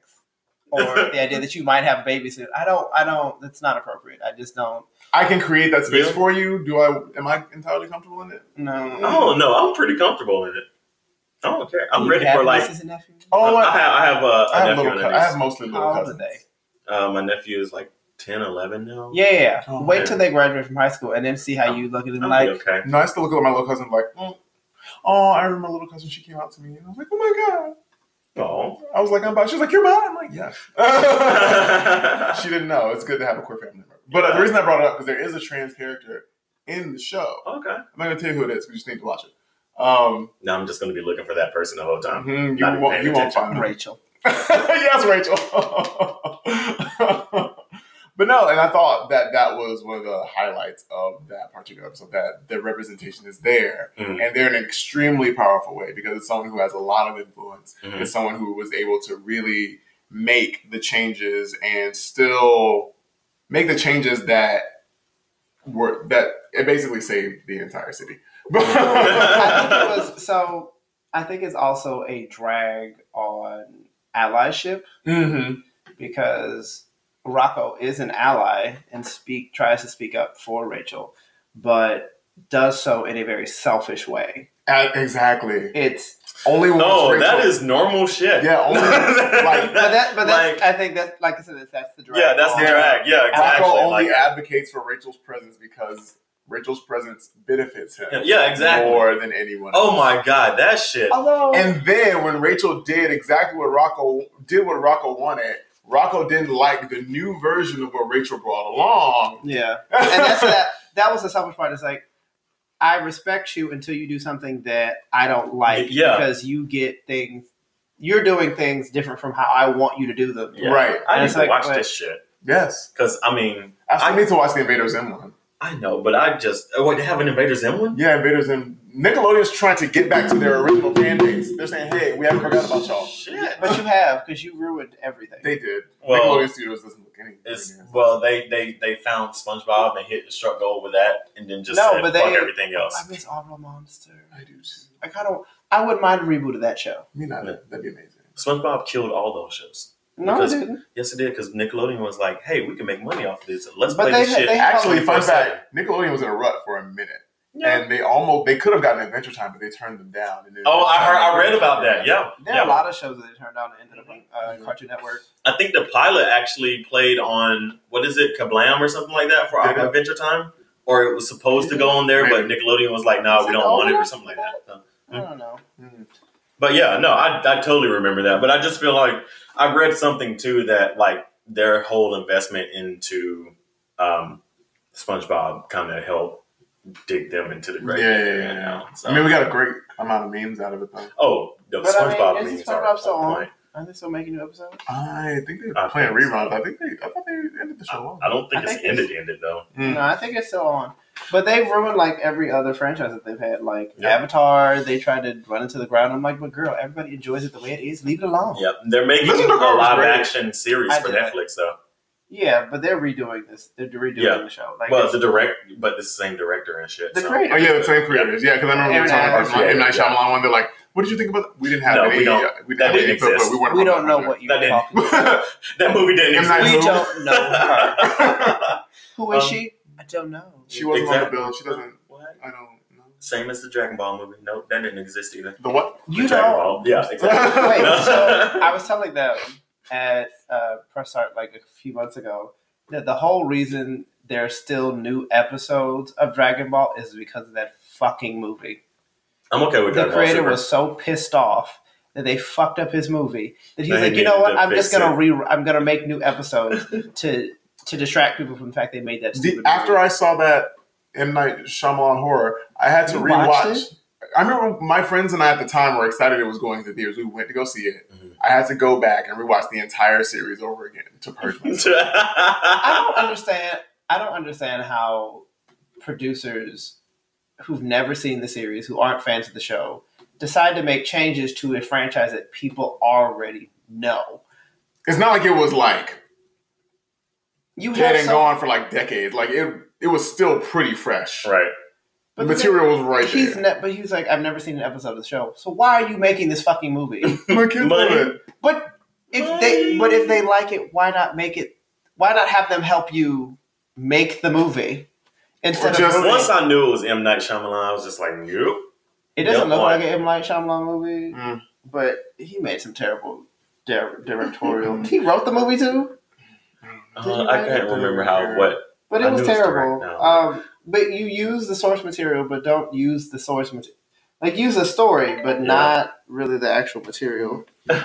or the idea that you might have a baby soon. I don't. I don't. That's not appropriate. I just don't. I can create that space Yeah. for you. Do I? Am I entirely comfortable in it? No. Oh no, I'm pretty comfortable in it. I don't care. I'm You ready have for like. nieces and nephews? Oh, I I, have, I have a, a I have nephew little. and cou- a I niece. have mostly little How old are cousins. they? Uh, my nephew is like 10, 11 now. Yeah, yeah. yeah. Oh, Wait man. till they graduate from high school and then see how you look at them I'll like. be okay. No, I still look at my little cousin like, mm. oh, I remember my little cousin. She came out to me, and I was like, oh my god. Oh. I was like, I'm bi. She was like, you're bi. I'm like, yeah. she didn't know. It's good to have a queer family member. But uh, the reason I brought it up because there is a trans character in the show. okay. I'm not gonna tell you who it is. We just need to watch it. Um, Now I'm just going to be looking for that person the whole time. mhm, you won't. You won't find. Rachel. yes, Rachel. but no, and I thought that that was one of the highlights of that particular episode. That the representation is there, Mhm. and they're in an extremely powerful way because it's someone who has a lot of influence. Mhm. It's someone who was able to really make the changes and still make the changes that were that it basically saved the entire city. I think it was so. I think it's also a drag on allyship hmm because Rocko is an ally and speak tries to speak up for Rachel, but does so in a very selfish way. Exactly. It's Only Oh, Rachel- that is normal shit. Yeah, only- like- but that but that's Like- I think that's like I said that's, that's the drag. yeah, that's the drag. Yeah, exactly. Rocko only Like, advocates for Rachel's presence because Rachel's presence benefits him yeah, exactly. more than anyone. Oh else. my god, that shit. Although And then when Rachel did exactly what Rocko did, what Rocko wanted, Rocko didn't like the new version of what Rachel brought along. yeah, and that's that. That was the selfish part. It's like I respect you until you do something that I don't like. Yeah. because you get things. You're doing things different from how I want you to do them. Yeah. Right. I And need to like, watch wait. this shit Yes. because I mean, I still I- need to watch the Invaders Zim one. I know, but I just uh, oh, wait. They have an Invaders in one. Yeah, Invaders Zim. Nickelodeon's trying to get back to their original fan base. They're saying, hey, we haven't forgot about y'all. Shit. But you have because you ruined everything. They did. Well, Nickelodeon Studios doesn't look any. It's well, they they they found SpongeBob and hit the struck gold with that, and then just No, said but fuck they- everything else. I miss Aura Monster. I do too. I kind of. I wouldn't mind a reboot of that show. Me mean, that'd, that'd be amazing. SpongeBob killed all those shows. No, Because- it didn't. Yes, it did because Nickelodeon was like, "Hey, we can make money off of this. Let's But play they- this shit." they- Actually, fun fact: Nickelodeon was in a rut for a minute, Yeah. and they almost they could have gotten Adventure Time, but they turned them down. And oh, I heard, I read about that. Yeah, There yeah. are a lot of shows that they turned down and ended up on uh, Cartoon Network. I think the pilot actually played on what is it, Kablam or something like that for Did it? Aqua Adventure Time, or it was supposed to go on there, but Nickelodeon was like, "No, Is we don't want it" or something like that. So- I don't know. Mhm. But yeah, no, I, I totally remember that. But I just feel like I read something too that like their whole investment into um, SpongeBob kind of helped dig them into the Yeah, great yeah, area yeah, yeah. now. So, I mean, we got a great amount of memes out of it, though. oh, the But I mean, SpongeBob memes are SpongeBob still on on? point. Are they still making new episodes? I think they're I playing think so. reruns. I think they, I thought they ended the show. long I don't think I it's think ended ended though. Mm. No, I think it's still on. But they've ruined like every other franchise that they've had. Like Yeah. Avatar, they tried to run into the ground. I'm like, but girl, everybody enjoys it the way it is. Leave it alone. Yep, they're making a Listen to Carl was live great. action series I for did. Netflix though. Yeah, but they're redoing this. They're redoing Yeah. the show. Like, Well, it's- the direct, but it's the same director and shit. The so. creator. Oh yeah, the same creators. Yeah, because I remember they were Aaron talking about Adams, the M Night yeah. Shyamalan one. They're like, "What did you think about?" That? We didn't have No, any. we don't- uh, we didn't that have didn't exist. but we we don't know what you're That didn't- talking about. that movie didn't exist. We don't know her. Who is Um, she? I don't know. she wasn't on the Exactly. bill. She doesn't. What? I don't know. Same as the Dragon Ball movie. Nope, that didn't exist either. The what? The You Dragon know. Ball. Yeah, exactly. Wait, No. so I was telling them at uh, press art like a few months ago that the whole reason there are still new episodes of Dragon Ball is because of that fucking movie. I'm okay with The Dragon Ball The creator Super. was so pissed off that they fucked up his movie that he's They like, you know what? I'm just gonna it." re I'm gonna make new episodes to to distract people from the fact they made that. The, Stupid after movie. I saw that M Night Shyamalan horror, I had to You rewatch. I remember my friends and I at the time were excited it was going to theaters. We went to go see it. Mhm. I had to go back and rewatch the entire series over again to purge myself. I don't understand. I don't understand how producers who've never seen the series, who aren't fans of the show, decide to make changes to a franchise that people already know. it's not like it was like You dead have some, gone for like decades. Like it, it was still pretty fresh. right. The but the material was right He's there. ne- but he's like, I've never seen an episode of the show. So why are you making this fucking movie? My kids love it. but if they, but if they like it, why not make it? Why not have them help you make the movie instead Or just- of Once I knew it was M Night Shyamalan, I was just like, nope. It doesn't Yep, look like an M Night Shyamalan movie, Mm. but he made some terrible di- directorial. he wrote the movie too, Did Uh, I can't remember how what. but it was was terrible. Um, but you use the source material, but don't use the source material. Like use a story, but not really the actual material. All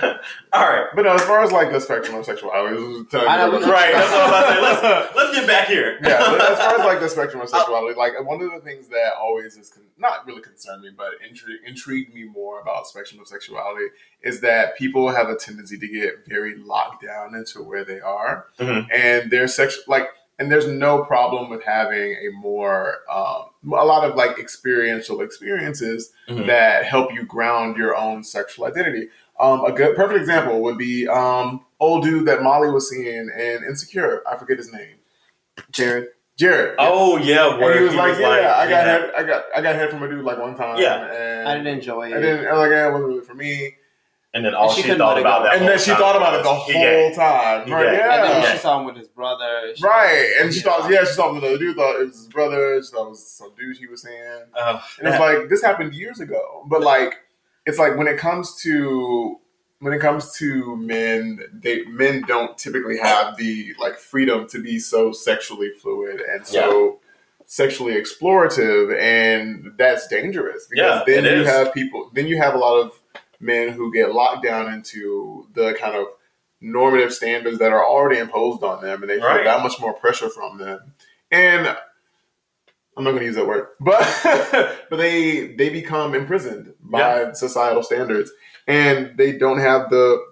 right. But no, as far as like the spectrum of sexuality, this was telling I know, you- Right. That's what I was about to say. Let's let's get back here. yeah, as far as like the spectrum of sexuality, like one of the things that always is con- not really concerned me, but intri- intrigued me more about spectrum of sexuality is that people have a tendency to get very locked down into where they are, Mhm. and their sex like, and there's no problem with having a more um, a lot of like experiential experiences Mhm. that help you ground your own sexual identity. Um, a good perfect example would be um, old dude that Molly was seeing in Insecure. I forget his name. Jared, Jared. Oh yeah, And where he was like, "Yeah, I got yeah. head, I got, I got head from a dude like one time." Yeah. and I didn't enjoy it. I didn't. Like, "Yeah, it wasn't really for me." And then all She she, thought about that, and then she time thought about it the whole he gay. time. He Right? gay. And then Yeah. she saw him with his brother. She- Right. And she Yeah. thought, yeah, she saw him with the dude thought it was his brother. She thought it was some dude he was seeing. Uh, And it's like this happened years ago. But like, it's like when it comes to when it comes to men, they men don't typically have the like freedom to be so sexually fluid and so sexually explorative, and that's dangerous because Yeah, then you is. have people, then you have a lot of men who get locked down into the kind of normative standards that are already imposed on them, and they feel Right. that much more pressure from them. And I'm not going to use that word, but but they they become imprisoned by societal standards, and they don't have the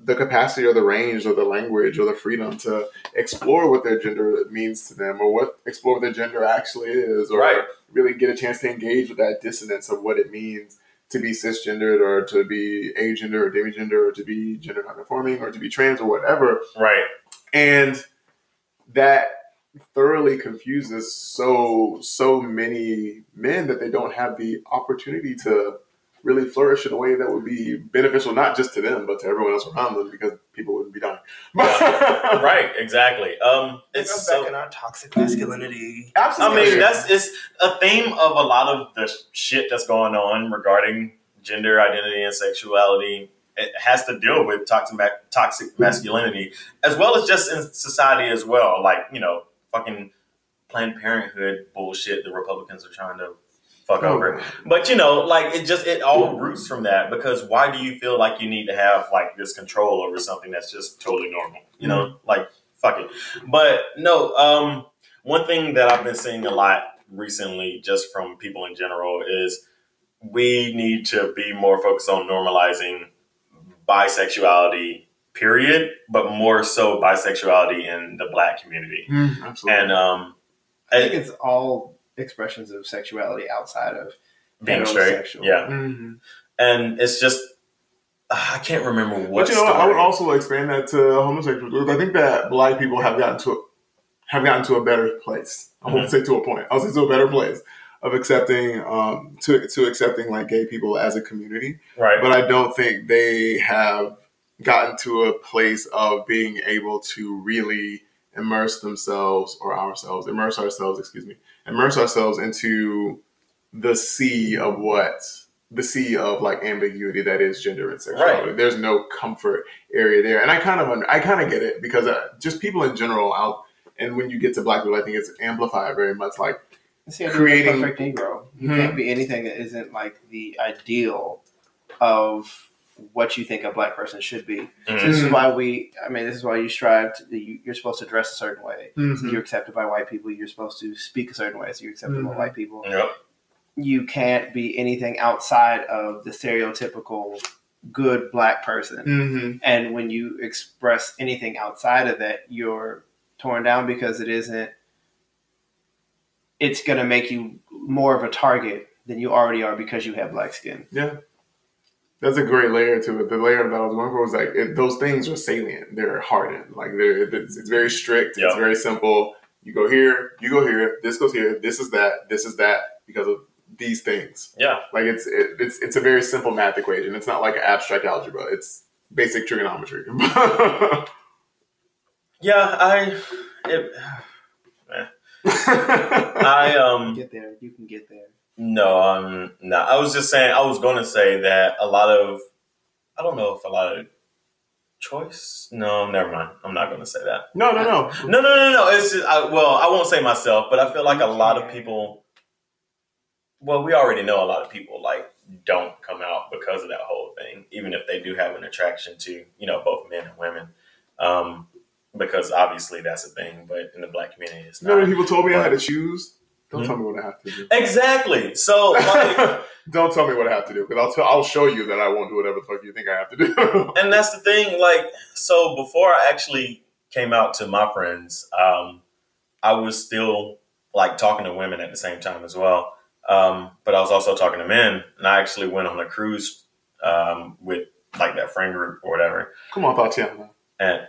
the capacity or the range or the language or the freedom to explore what their gender means to them or what explore what their gender actually is or Right. really get a chance to engage with that dissonance of what it means to be cisgendered or to be agender or demigender or to be gender nonconforming or to be trans or whatever right. and that thoroughly confuses so so many men that they don't have the opportunity to really flourish in a way that would be beneficial not just to them but to everyone else around them because people wouldn't be dying Right. Exactly. Um, it's It's so, back in our toxic masculinity. Absolutely. I absolutely mean, that's it's a theme of a lot of the shit that's going on regarding gender identity and sexuality. It has to deal with toxic toxic masculinity, as well as just in society as well. Like you know, fucking Planned Parenthood bullshit. The Republicans are trying to fuck over. But you know, like it just it all roots from that because why do you feel like you need to have like this control over something that's just totally normal? You know, like fuck it. But no, um, one thing that I've been seeing a lot recently, just from people in general, is we need to be more focused on normalizing bisexuality. Period, but more so bisexuality in the black community, Mm, absolutely and um, I think it's all expressions of sexuality outside of being straight, heterosexual. yeah, Mhm. and it's just I can't remember what. But you know, what? I would also expand that to homosexuals. because I think that black people have gotten to have gotten to a better place. I won't say to a point. I'll say to a better place of accepting um, to to accepting like gay people as a community. right, But I don't think they have gotten to a place of being able to really immerse themselves or ourselves, immerse ourselves, excuse me, immerse ourselves into the sea of what the sea of like ambiguity that is gender and sexuality. There's no comfort area there, and I kind of under, I kind of get it because uh, just people in general out And when you get to black people, I think it's amplified very much. Like See, I creating- perfect Negro. You Mhm. can't be anything that isn't like the ideal of what you think a black person should be. So Mhm. this is why we. I mean, this is why you strive. To, you, you're supposed to dress a certain way. Mhm. You're accepted by white people. You're supposed to speak a certain way. So you're accepted by Mhm. white people. Yep. You can't be anything outside of the stereotypical good black person. Mhm. And when you express anything outside of that, you're torn down because it isn't. It's going to make you more of a target than you already are because you have black skin. Yeah. That's a great layer to it. The layer that I was going for was like it, those things are salient. They're hardened. Like they're it's, it's very strict. Yeah. It's very simple. You go here. You go here. This goes here. This is that. This is that because of these things. Yeah. Like it's it, it's it's a very simple math equation. It's not like abstract algebra. It's basic trigonometry. Yeah, I it, I um Get there, you can get there. No, um no. I was just saying I was gonna say that a lot of I don't know if a lot of choice. No, never mind. I'm not gonna say that. no, no, no. No, no, no, no. It's just I, well, I won't say myself, but I feel like a lot of people. Well, we already know a lot of people like don't come out because of that whole thing, even if they do have an attraction to you know both men and women, um, because obviously that's a thing. But in the black community, it's not. when people told me I had to choose? Don't Hmm? tell me what I have to do. Exactly. So like, Don't tell me what I have to do because I'll tell, I'll show you that I won't do whatever the fuck you think I have to do. and that's the thing. Like, so before I actually came out to my friends, um, I was still like talking to women at the same time as well. Um, but I was also talking to men, and I actually went on a cruise um, with like that friend group or whatever. Come on, Tatiana. And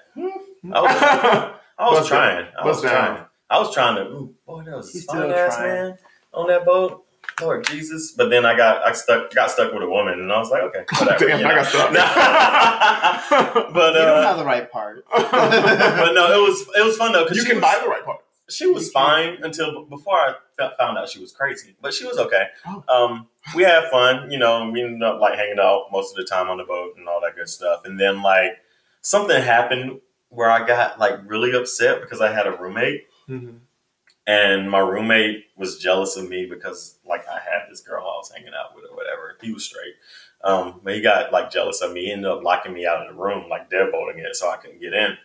I was, I was trying. I was trying. I was trying to. Ooh, boy, that was He's a fine ass man on that boat. Lord Jesus! But then I got I stuck got stuck with a woman, and I was like, okay, whatever. Damn, you I got stuck. Nah. but you don't uh, have the right part. but no, it was it was fun though because you she can was, buy the right part. she was fine until before I found out she was crazy, but she was okay. Oh. Um, we had fun, you know. We ended up like hanging out most of the time on the boat and all that good stuff. And then like something happened where I got like really upset because I had a roommate and my roommate was jealous of me because like I had this girl I was hanging out with or whatever. He was straight. Um, but he got like jealous of me. He ended up locking me out of the room, like deadbolting it so I couldn't get in.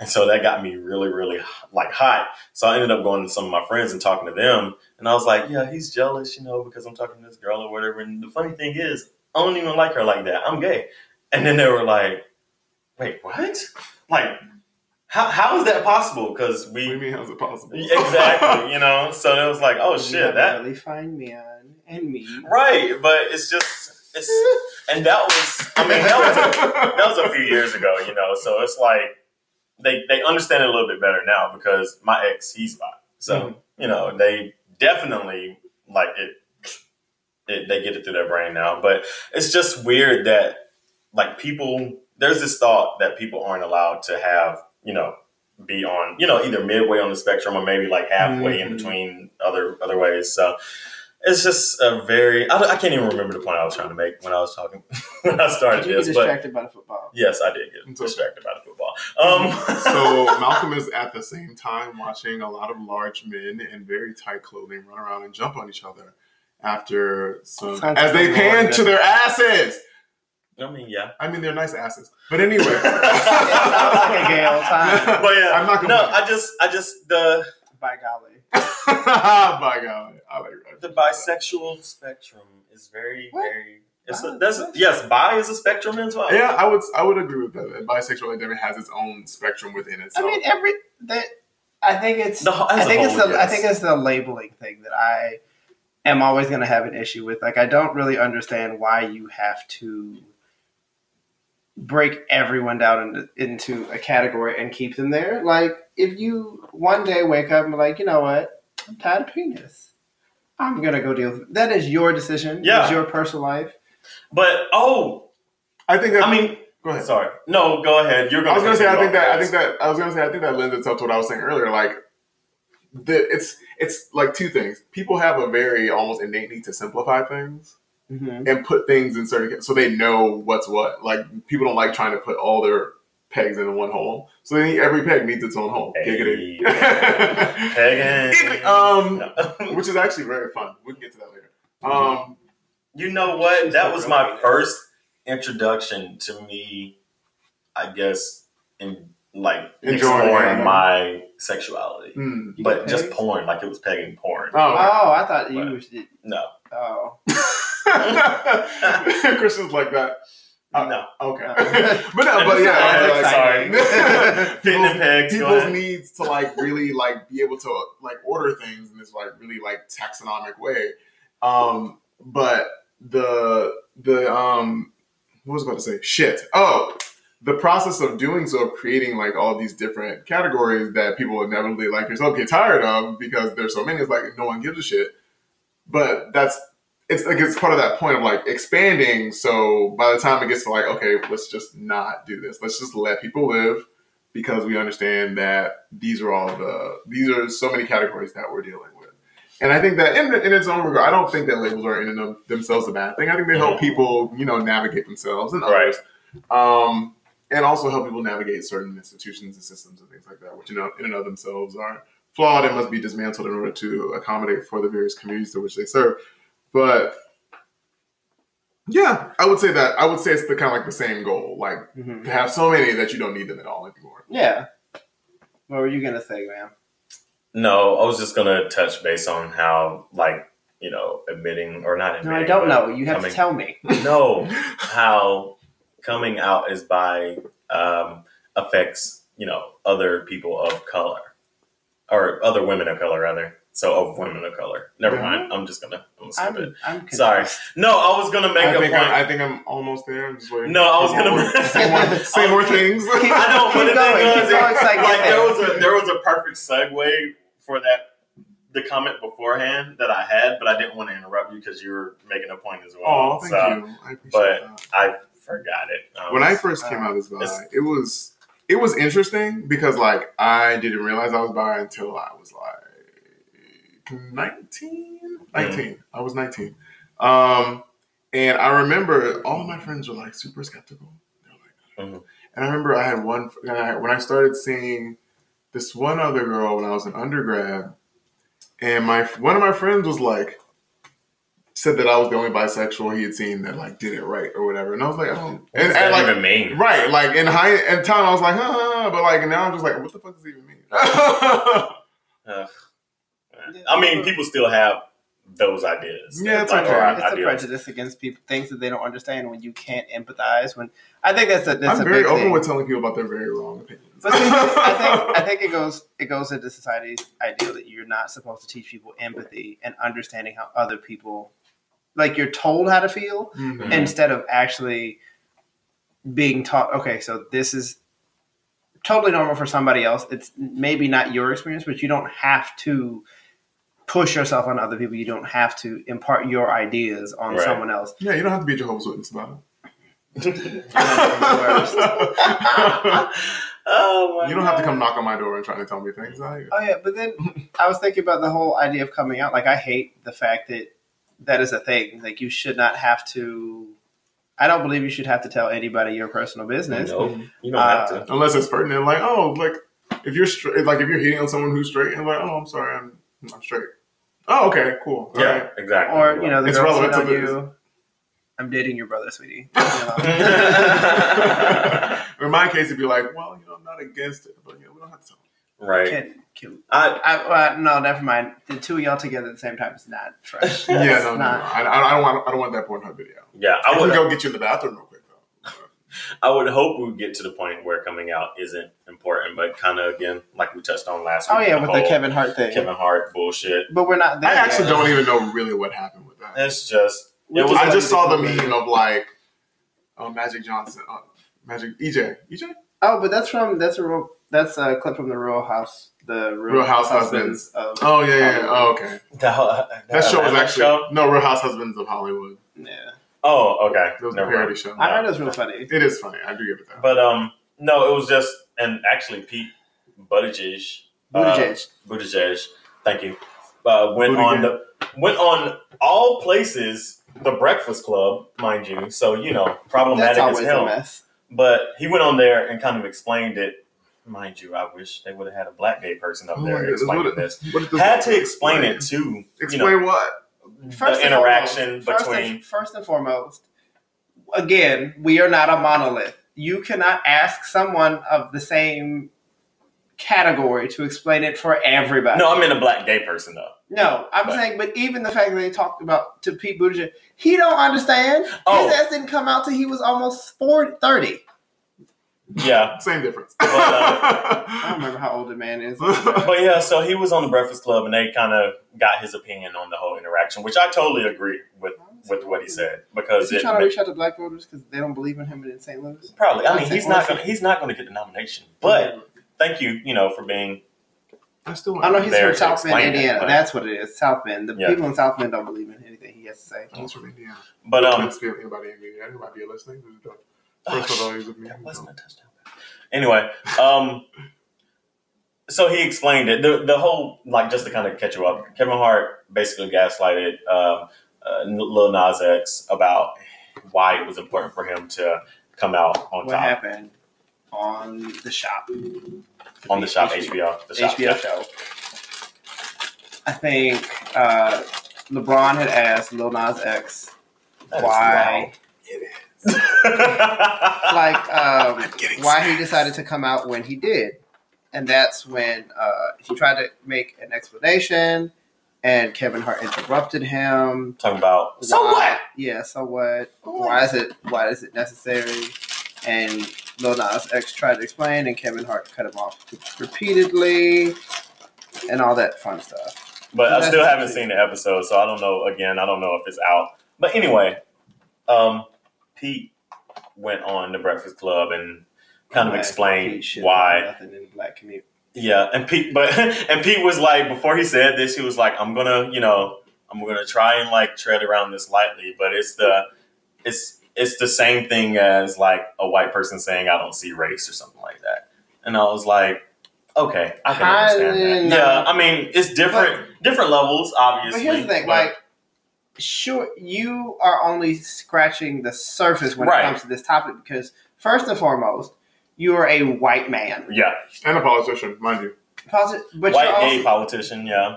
And so that got me really, really like hot. So I ended up going to some of my friends and talking to them. And I was like, yeah, he's jealous, you know, because I'm talking to this girl or whatever. And the funny thing is, I don't even like her like that. I'm gay. And then they were like, wait, what? Like, how, how is that possible? Because What do you we mean? How's it possible? exactly, you know. So it was like, oh You shit, have a that really fine man and me. right. But it's just it's and that was I mean that was a, that was a few years ago, you know. So it's like they they understand it a little bit better now because my ex he's bi, so Mhm. you know they definitely like it, it. They get it through their brain now, but it's just weird that like people. There's this thought that people aren't allowed to have you know be on you know either midway on the spectrum or maybe like halfway in Mhm. between other other ways. So it's just a very I, I can't even remember the point I was trying to make when I was talking when I started Did you get this, but distracted by the football? yes, I did get It's distracted by the football. Um, so Malcolm is at the same time watching a lot of large men in very tight clothing run around and jump on each other after some as they like pan to their asses. I mean, yeah. I mean, they're nice asses, but anyway. It sounds like a gay old time. But yeah, I'm not gonna. no, I just, I just the By golly. By God, I like the bisexual spectrum is very, What? very. It's a, Bi- that's yes, bi is a spectrum as well. Yeah, I would. I would agree with that. that bisexual identity has its own spectrum within it. I itself. mean, every that. I think it's. The, I as a think it's whole, the. I think it's the labeling thing that I am always going to have an issue with. Like, I don't really understand why you have to break everyone down into, into a category and keep them there. Like, if you one day wake up and be like, you know what, I'm tired of penis. I'm gonna go deal with it. That is your decision. Yeah. It's your personal life. But oh, I think that. I mean, go ahead. sorry. No, go ahead. You're I going. was gonna say. I think that. I think that. I was gonna say. I think that lends itself to what I was saying earlier. Like, the, it's it's like two things. People have a very almost innate need to simplify things Mm-hmm. and put things in certain so they know what's what. Like people don't like trying to put all their pegs in one hole. So then every peg needs its own hole. Giggity. Pegging. Giggity. Um, which is actually very fun. We can get to that later. Um, You know what? That was my first introduction to me, I guess, in like Enjoying exploring it. my sexuality. You But just porn, like it was pegging porn. Oh, Oh, I thought you But- was. No. Oh, okay. Christians like that. Uh, no. Okay, but no, but yeah, like, Sorry. people's, Fitting the pegs. go people's needs to like really like be able to like order things in this like really like taxonomic way. Um, but the the um, what was I about to say? Shit. Oh, the process of doing so, of creating like all these different categories that people inevitably like yourself get tired of because there's so many. It's like no one gives a shit. But that's it's like it's part of that point of like expanding. So by the time it gets to like, okay, let's just not do this. Let's just let people live because we understand that these are all the these are so many categories that we're dealing with. And I think that in, in its own regard, I don't think that labels are in and of themselves a bad thing. I think they help people, you know, navigate themselves and Right. others. Um, and also help people navigate certain institutions and systems and things like that, which you know in and of themselves are flawed and must be dismantled in order to accommodate for the various communities to which they serve. But yeah, I would say that I would say it's the kind of like the same goal, like mhm. to have so many that you don't need them at all anymore. yeah. What were you gonna say, ma'am? No, I was just gonna touch base on how, like, you know, admitting or not admitting. No. I don't but know. You have coming- to tell me. No, how coming out is by um, affects you know other people of color or other women of color rather. So of women of color. Never mind. I'm just gonna, I'm gonna skip it. I'm, I'm. Sorry. No, I was gonna make I a think point. I, I think I'm almost there. I'm just waiting. No, I was gonna- more- say more, say more things. I know, but Keep the going, thing keep was, going, so I get like there there. was a there was a perfect segue for that the comment beforehand that I had, but I didn't want to interrupt you because you were making a point as well. Oh, thank so you. I appreciate but that. I forgot it. Um, when I first came out as bi, it was it was interesting because like I didn't realize I was bi until I was like 19? 19. I was 19. Um, and I remember all my friends were like super skeptical. They were like, Mhm. And I remember I had one and I, when I started seeing this one other girl when I was an undergrad, and my one of my friends was like said that I was the only bisexual he had seen that like did it right or whatever, and I was like, oh, and, and like even mean? right, like in high in time, I was like, huh, but like now I'm just like, what the fuck does it even mean? I mean, people still have those ideas. Yeah, it's like, okay. or It's a prejudice against people, things that they don't understand when you can't empathize. When I think that's a that's I'm a very big open thing. with telling people about their very wrong opinions. But see, I think I think it goes it goes into society's ideal that you're not supposed to teach people empathy and understanding how other people like you're told how to feel Mhm. Mhm. instead of actually being taught okay so this is totally normal for somebody else it's maybe not your experience but you don't have to push yourself on other people you don't have to impart your ideas on Right. someone else Yeah, you don't have to be a Jehovah's Witness about it. oh my you don't have to come knock on my door and try to tell me things. I, Oh yeah, but then I was thinking about the whole idea of coming out. Like I hate the fact that that is a thing. Like you should not have to. I don't believe you should have to tell anybody your personal business. Nope, you don't Uh, have to. Unless it's pertinent, like oh, like if you're straight, like if you're hitting on someone who's straight, and like oh, I'm sorry, I'm I'm straight. Oh, okay, cool. All Yeah, right. exactly. Or you know, the It's girl relevant to you. I'm dating your brother, sweetie. You know? In my case, it'd be like, well, you know, I'm not against it, but you know, we don't have to tell. right. Can, can, I I, uh, no, never mind. The two of y'all together at the same time is not fresh. Yeah, no, no, no. I, I don't want, I don't want that Pornhub video. yeah. I I would. go get you in the bathroom real quick though. I would hope we would get to the point where coming out isn't important, but kind of again, like we touched on last week. Oh yeah, with the Kevin Hart thing. Kevin Hart bullshit. But we're not there. I actually yet. don't even know really what happened with that. It's just it was. I just saw the meme of like, uh, Magic Johnson, uh, Magic EJ, EJ, Oh, but that's from that's a real that's a clip from the Real House, the Real, Real House Husbands. of Oh yeah, yeah. Oh, okay. the, the That show was actually show? no Real House Husbands of Hollywood. yeah. Oh, okay. It was a parody mind. show. I thought it was real funny. It is funny. I do give it that. But um, no, it was just and actually Pete Buttigieg, uh, Buttigieg. Buttigieg, thank you, uh, went Buttigieg. on the went on all places, the Breakfast Club, mind you. So you know, That's problematic as always a hell. mess. but he went on there and kind of explained it. Mind you, I wish they would have had a black gay person up Oh there goodness, explaining this. what did this- Had to explain it too. You Explain know, what? The interaction foremost, first between. and, first and foremost, again, we are not a monolith. You cannot ask someone of the same category to explain it for everybody. No, I'm in a black gay person though. No, I'm But- saying, but even the fact that they talked about to Pete Buttigieg, he don't understand. Oh. His ass didn't come out till he was almost 40, 30. Yeah, Same difference. uh, I don't remember how old the man is. but yeah, so he was on the Breakfast Club, and they kind of got his opinion on the whole interaction, which I totally agree with with what he said because Is he it trying to reach out to black voters because they don't believe in him in St. Louis? probably. I mean, he's not gonna he's not gonna get the nomination, but thank you, you know, for being I still I know he's there from South Bend, explain it, Indiana. That's what it is. South Bend. The Yeah. people in South Bend don't believe in anything he has to say. He's from Indiana. But um, Can't speak anybody in Indiana who might be listening. This is the oh, personal sh- values of me. that wasn't a touchdown. Anyway, um, so he explained it. The the whole like just to kind of catch you up. Kevin Hart basically gaslighted um, uh, Lil Nas X about why it was important for him to come out on What top What happened on the shop? on the shop HBO. The shop, HBO yeah. show. I think uh, LeBron had asked Lil Nas X That is why, wild. like, um, why he decided to come out when he did, and that's when uh, he tried to make an explanation, and Kevin Hart interrupted him. talking about so what? Yeah, so what? Why is it? Why is it necessary? And Lil Nas X tried to explain, and Kevin Hart cut him off repeatedly, and all that fun stuff. But I still haven't seen the episode, so I don't know. Again, I don't know if it's out. But anyway, um, Pete went on the Breakfast Club and kind of explained why. Nothing in black community. Yeah, and Pete, but and Pete was like, before he said this, he was like, "I'm gonna, you know, I'm gonna try and like tread around this lightly, but it's the, it's it's the same thing as like a white person saying I don't see race or something like that." And I was like, "Okay, I can I understand that." didn't Yeah. I mean, it's different, different levels, obviously. But here's the thing, but- like, sure, you are only scratching the surface when Right. it comes to this topic because first and foremost, you are a white man. yeah, And a politician, mind you. Posi- But white you're gay politician, yeah,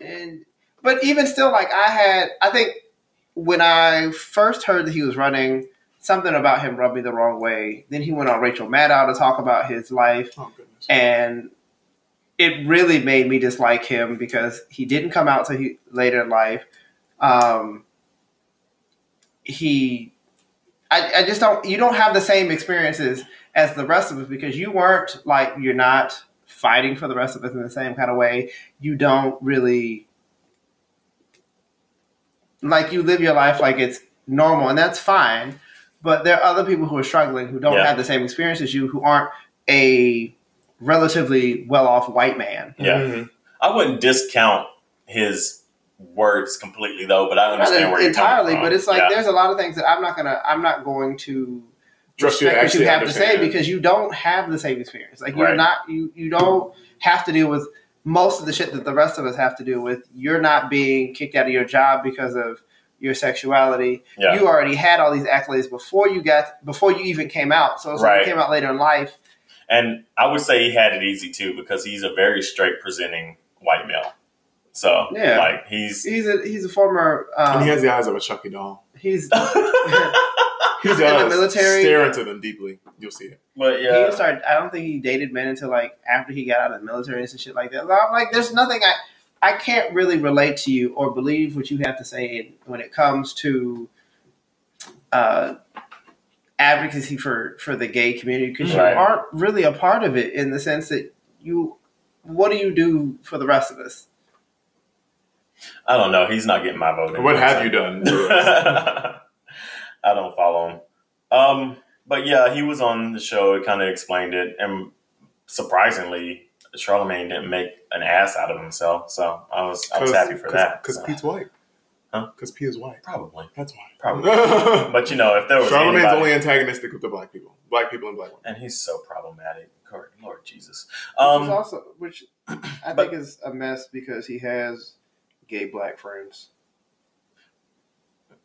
and but even still, like I had, I think when I first heard that he was running, something about him rubbed me the wrong way. Then he went on Rachel Maddow to talk about his life, Oh, goodness. and it really made me dislike him because he didn't come out till he later in life. Um, he, I, I just don't. You don't have the same experiences as the rest of us because you weren't like you're not fighting for the rest of us in the same kind of way. You don't really like you live your life like it's normal, and that's fine. But there are other people who are struggling who don't Yeah. have the same experience as you, who aren't a relatively well-off white man. yeah. Mhm. I wouldn't discount his words completely though, but I understand where you're entirely, but it's like Yeah. there's a lot of things that I'm not gonna, I'm not going to Trust you respect what you have to say because you don't have the same experience. Like you're Right. not, you you don't have to deal with most of the shit that the rest of us have to deal with. You're not being kicked out of your job because of your sexuality. yeah. You already had all these accolades before you got before you even came out. So, so Right. you came out later in life. And I would say he had it easy too because he's a very straight presenting white male. So Yeah. like he's He's a he's a former. Um, And he has the eyes of a Chucky doll. he's He in the military. Stare into them deeply. You'll see it. but yeah. didn't start. I don't think he dated men until like after he got out of the military and some shit like that. I'm like, there's nothing I I can't really relate to you or believe what you have to say when it comes to uh, advocacy for for the gay community because Right. you aren't really a part of it in the sense that you. What do you do for the rest of us? I don't know. He's not getting my vote. What have so- you done? I don't follow him. Um, but yeah, he was on the show. It kind of explained it, and surprisingly, Charlemagne didn't make an ass out of himself. So I was I was happy for that. Because So, Pete's white. Huh? Because P is white. probably, That's why. probably. But you know, if there was Charlemagne's anybody, only antagonistic with the black people. Black people and black women. and he's so problematic. Lord, Lord Jesus. which is Um, also which I but- think is a mess because he has gay black friends.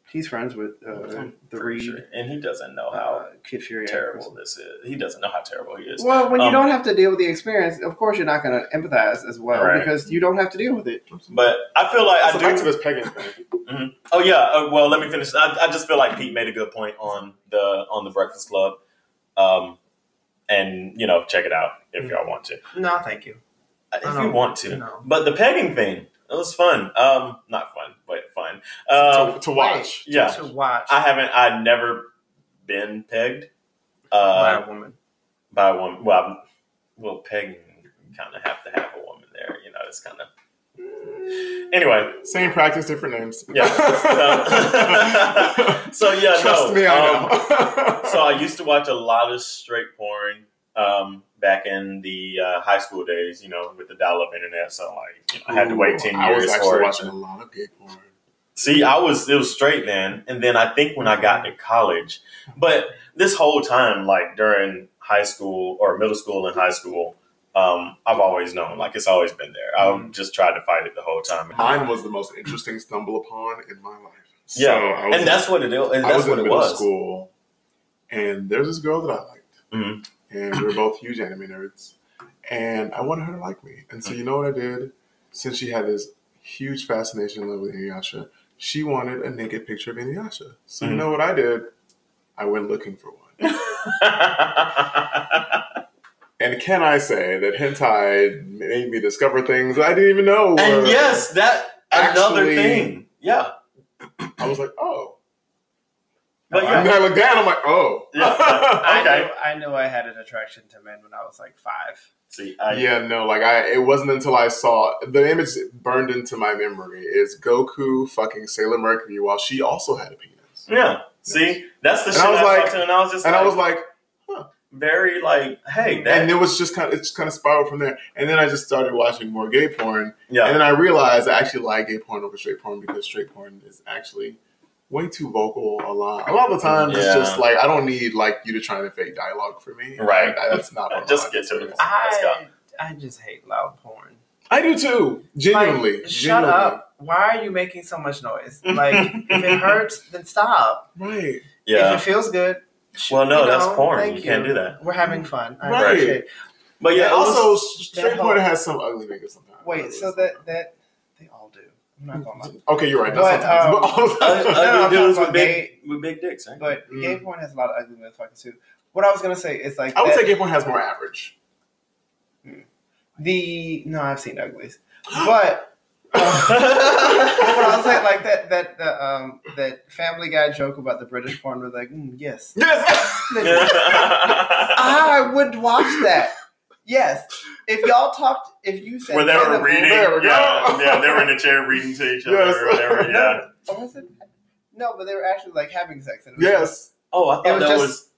He's friends with uh, the Read, sure. and he doesn't know how uh, Kid Fury. terrible this is. He doesn't know how terrible he is. Well, when you Um, don't have to deal with the experience, of course you're not going to empathize as well Right. because you don't have to deal with it. But I feel like so I back to this pegging thing. Oh yeah. Uh, well, let me finish. I, I just feel like Pete made a good point on the on the Breakfast Club, um, and you know, check it out if Mm. y'all want to. No, thank you. If you want to. no. But the pegging thing, it was fun. Um, not fun, but fun. Um, to, to watch. Wait, yeah. to watch I haven't. I've never been pegged by uh, a woman. by a woman. Well, I'm- well, pegging kind of have to have a woman there. You know, it's kind of. Anyway, Same practice, different names. Yeah. So, so yeah, Trust no. me, I um, know. so I used to watch a lot of straight porn um, back in the uh, high school days. You know, with the dial-up internet. So like, you know, I had to wait ten Ooh, I years was actually for watching a lot of gay porn. See, I was it was straight then, and then I think when I got to college, but this whole time, like during high school or middle school and high school, um, I've always known, like it's always been there. I've just tried to fight it the whole time. Mine was the most interesting stumble upon in my life. So yeah, and that's what it is. And I that's was in what it middle was. school, and there's this girl that I liked, Mhm. And we were both huge anime nerds, and I wanted her to like me. And so you know what I did? Since she had this huge fascination and love with Inuyasha, she wanted a naked picture of Inuyasha. So you Mhm. know what I did? I went looking for one. And can I say that hentai made me discover things I didn't even know? and yes, that another Actually- thing. Yeah, I was like, oh. But And yeah, then I looked down. I'm like, oh. Yeah. I Okay. knew I knew I had an attraction to men when I was like five. see, I, yeah, no, like I. It wasn't until I saw the image burned into my memory is Goku fucking Sailor Mercury while she also had a penis, yeah. See, that's the And shit I was I, like- saw and I was just and like, I was like, huh. very like, hey, that, and it was just kind of it just kind of spiraled from there. And then I just started watching more gay porn, yeah, and then I realized I actually like gay porn over straight porn because straight porn is actually way too vocal a lot. A lot of the times it's just like I don't need like you to try to fake dialogue for me. Right. I- that's not what Just get to it. experience. Let's go. I I just hate loud porn. I do too. Genuinely. Like, shut genuinely. up! Why are you making so much noise? Like, if it hurts, then stop. Right. yeah. If it feels good, Well, no, you that's know, porn. thank You can't do that. We're having fun. I Right. appreciate. But yeah, and also, was- straight porn has some ugly niggas sometimes. Wait, so that that they all do. I'm not gonna lie. Okay, you're right. Not But, um, but all ugly, time. I'm ugly dudes talking with about big with big dicks, right? But Mm. gay porn has a lot of ugly motherfuckers too. What I was gonna say is like I would that- say gay porn has more average. the no, I've seen uglies, but uh, what I was saying like that that the um that Family Guy joke about the British porn was like mm, yes, Yes. I would watch that. Yes, if y'all talked, if you said Where they were cannibal- reading, There yeah, yeah, they were in a chair reading to each other. Yes. Or whatever, yeah. Or it? No, but they were actually like having sex. And it was yes. Oh, I thought It was that just- was.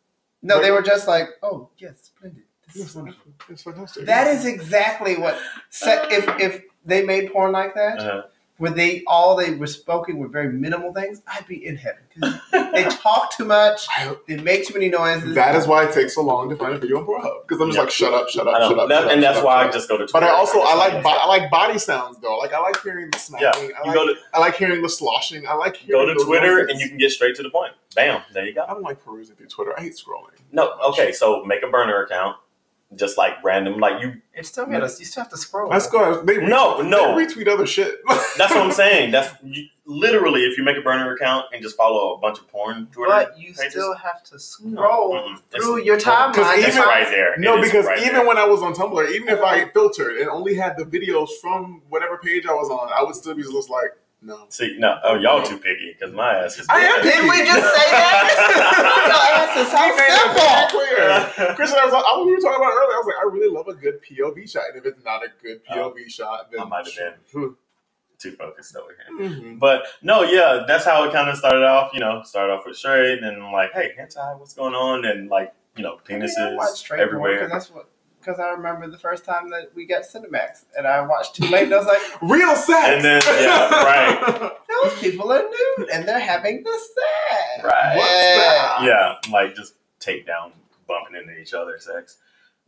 No, they were just like, oh yes, splendid. This Yes, is wonderful. It's fantastic. That is exactly what. Se- if if they made porn like that, Uh, where they all they were spoken were very minimal things, I'd be in heaven. 'Cause they talk too much. I- They make too many noises. that is why it takes so long to find a video on Pornhub because I'm just Yeah. like, shut up, shut up, shut up, That- shut up, and that's shut up, why shut I just go to. Twitter but I also I like bo- I like body sounds though. Like I like hearing the Yeah. I like go to I like hearing the sloshing. I like go to Twitter noises. and you can get straight to the point. Bam, there you go. I don't like perusing through Twitter. I hate scrolling. No, okay, so make a burner account, just like random, like you. It's still got us. You still have to scroll. Let's go. They No, no. they retweet other shit. That's what I'm saying. That's you, literally if you make a burner account and just follow a bunch of porn Twitter. But you pages. still have to scroll Mm-mm. through It's- your timeline. Because It's even- right there. No, It is because right even there. when I was on Tumblr, even if I filtered and only had the videos from whatever page I was on, I would still be just like, no. see, no, oh y'all too picky because my ass is. I am Did we just say that? Your ass is I made it very so clear. Christian, I was, we were talking about earlier. I was like, I really love a good POV shot, and if it's not a good POV shot, then I might have been. too focused over here. Mhm. But no, yeah, that's how it kind of started off. You know, started off with straight, and I'm like, hey, hentai, what's going on? And like, you know, penises Because everywhere. that's what. Because I remember the first time that we got Cinemax, and I watched too late, and I was like, Real sex. And then- yeah, right. "Those people are nude, and they're having the sex." Right. What's Yeah. that? Yeah, like just take down, bumping into each other, sex.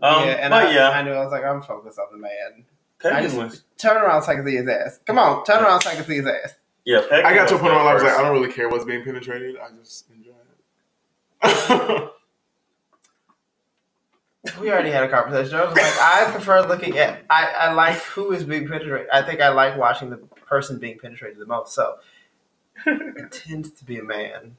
Um, yeah, and but I, yeah, I knew I was like, I'm focused on the man. I just- was Turn around so I can see his ass. Come on, turn around so I can see his ass. Yeah, I got to a point in my life I was like. I don't really care what's being penetrated. I just enjoy it. We already had a conversation. I was like, I prefer looking at. I, I like who is being penetrated. I think I like watching the person being penetrated the most. So it tends to be a man.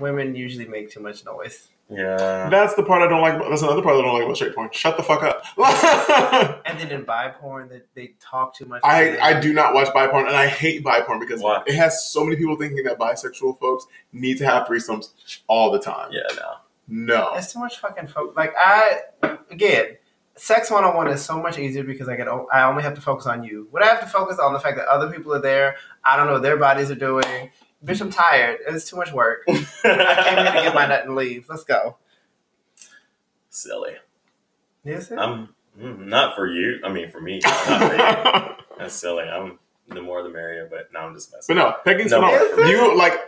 Women usually make too much noise. yeah. That's the part I don't like. About, that's another part I don't like about straight porn. Shut the fuck up. And then in bi porn, they, they talk too much. I do not watch bi porn, and I hate bi porn because Why? it has so many people thinking that bisexual folks need to have threesomes all the time. Yeah, no. No. It's too much fucking fo- like I again. Sex one on one is so much easier because I get I only have to focus on you. Would I have to focus on the fact that other people are there? I don't know what their bodies are doing. Bitch, I'm tired. It's too much work. I came here to get my nut and leave. Let's go. Silly. Is it? I'm mm, not for you. I mean, for me, not for you. That's silly. I'm the more the merrier, but no, I'm just messing. But messing. no, pegging's No, phenomenal. is it? You like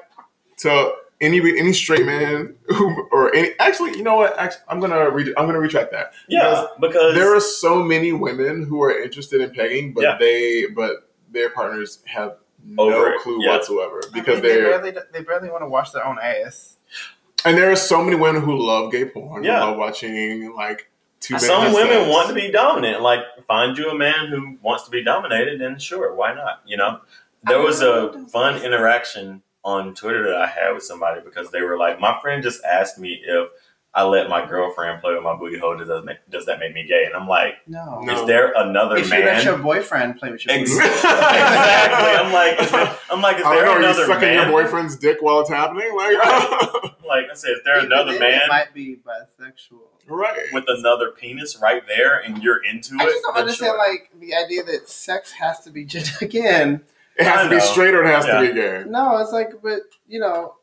to any any straight man who or any actually, you know what? Actually, I'm gonna re- I'm gonna retract that. Yeah, because There are so many women who are interested in pegging, but Yeah. they but their partners have no Over clue yeah. whatsoever I because mean, they they're barely they barely want to wash their own ass. and there are so many women who love gay porn. Yeah. love watching like two. some women sex. want to be dominant. Like, find you a man who wants to be dominated, and sure, why not? You know, there was a fun interaction on Twitter that I had with somebody because they were like, my friend just asked me if I let my girlfriend play with my booty hole. Does that make, does that make me gay? And I'm like, No. No. is there another If you man? let your boyfriend play with your Ex- booty. exactly. I'm like, there, I'm like, is there don't know. Are you another sucking man? your boyfriend's dick while it's happening? Like, Like I said, is there Even another then, man It might be bisexual. right? with another penis right there, and you're into it. I just don't understand sure. like the idea that sex has to be just again. It has to be know. straight or it has Yeah. to be gay. No, it's like, but you know,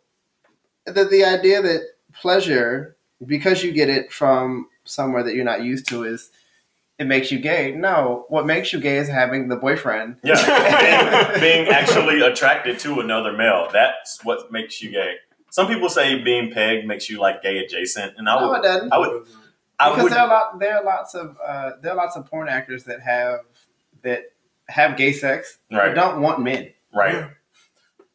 the the idea that pleasure because you get it from somewhere that you're not used to is it makes you gay. No, what makes you gay is having the boyfriend. Yeah, being, being actually attracted to another male. That's what makes you gay. Some people say being pegged makes you like gay adjacent, and I No, would, it doesn't. I would, I because would, there are a lot there are lots of uh, there are lots of porn actors that have that have gay sex right, that don't want men. right.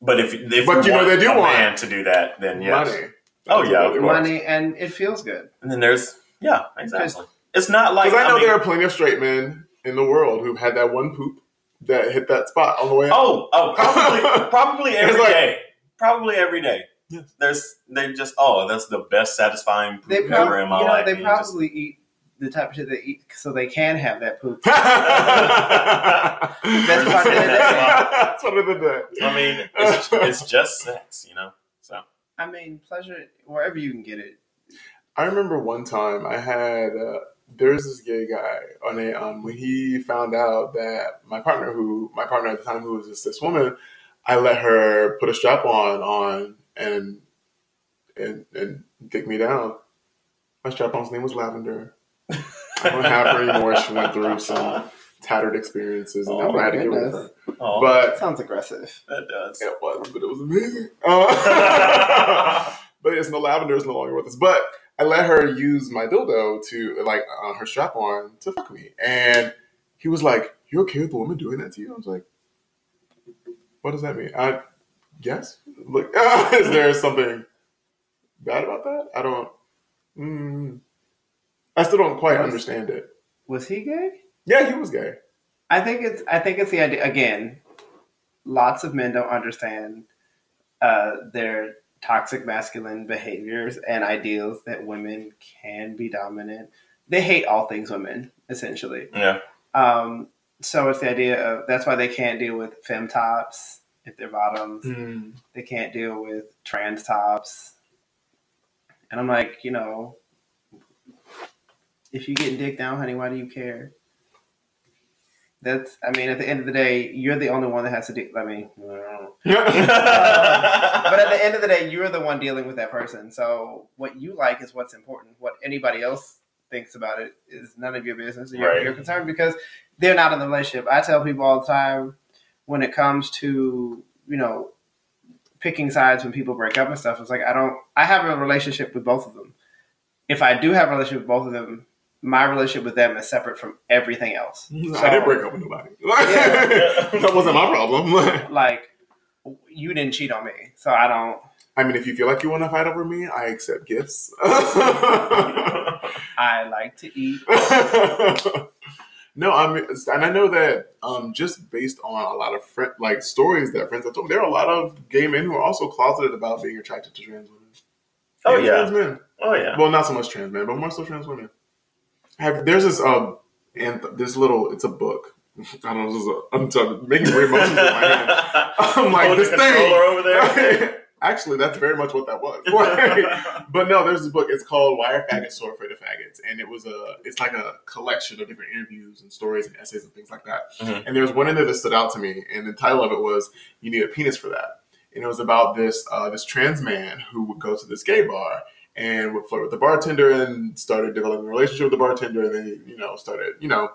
But if if But you know want they do a want man to do that, then yes. Money. Oh, yeah, of Because course. Money and it feels good. And then there's yeah, exactly. It's not like I know mean, there are plenty of straight men in the world who've had that one poop that hit that spot on the way out. Oh, oh, probably, probably every like- day. Probably every day. Yes. There's they just oh that's the best satisfying poop They ever in my you know life. they and you just- probably eat the type of shit they eat so they can have that poop. Best part of the day. That's part of the day. I mean, it's, it's just sex, you know. So I mean, pleasure wherever you can get it. I remember one time I had uh, there's this gay guy on a um when he found out that my partner who my partner at the time who was just this woman, I let her put a strap on on and and and dick me down. My strap on's name was Lavender. I don't have her anymore. She went through some tattered experiences and Oh, I had to get rid of her. oh, But That sounds aggressive. that does. it was, but it was amazing. Uh, but it's no lavender is no longer with us. But I let her use my dildo to like on her strap on to fuck me, and he was like, "You okay with the woman doing that to you?" I was like, "What does that mean?" I yes. Look, is there something bad about that? I don't. Mm, I still don't quite understand it. Was he gay? Yeah, he was gay. I think it's I think it's the idea again. Lots of men don't understand uh, their toxic masculine behaviors and ideals that women can be dominant. They hate all things women, essentially. Yeah, Um, so it's the idea of that's why they can't deal with fem tops if they're bottoms. They can't deal with trans tops. And I'm like, you know, if you get dick down, honey, why do you care? That's, I mean, at the end of the day, you're the only one that has to do. I mean, don't but at the end of the day, you're the one dealing with that person. So what you like is what's important. What anybody else thinks about it is none of your business. You're, Right. you're concerned because they're not in the relationship. I tell people all the time when it comes to you know picking sides when people break up and stuff. It's like I don't. I have a relationship with both of them. If I do have a relationship with both of them, my relationship with them is separate from everything else. I didn't break up with nobody. Yeah. that wasn't my problem. Like you didn't cheat on me, so I don't. I mean, if you feel like you want to fight over me, I accept gifts. I like to eat. no, I mean, and I know that um, just based on a lot of friend, like stories that friends have told, me, there are a lot of gay men who are also closeted about being attracted to trans women. Oh, And yeah. trans men. Oh yeah. Well, not so much trans men, but more so trans women. Have there's this um and this little it's a book. I don't know. This is a, I'm talking, making weird motions with my hand. I'm like Hold this the thing over there. Actually, that's very much what that was. but no, there's this book. It's called "Why Are Faggots So Afraid of Faggots?" and it was a. It's like a collection of different interviews and stories and essays and things like that. Mhm. And there was one in there that stood out to me, and the title of it was "You Need a Penis for That," and it was about this uh, this trans man who would go to this gay bar and would flirt with the bartender and started developing a relationship with the bartender, and then you know started you know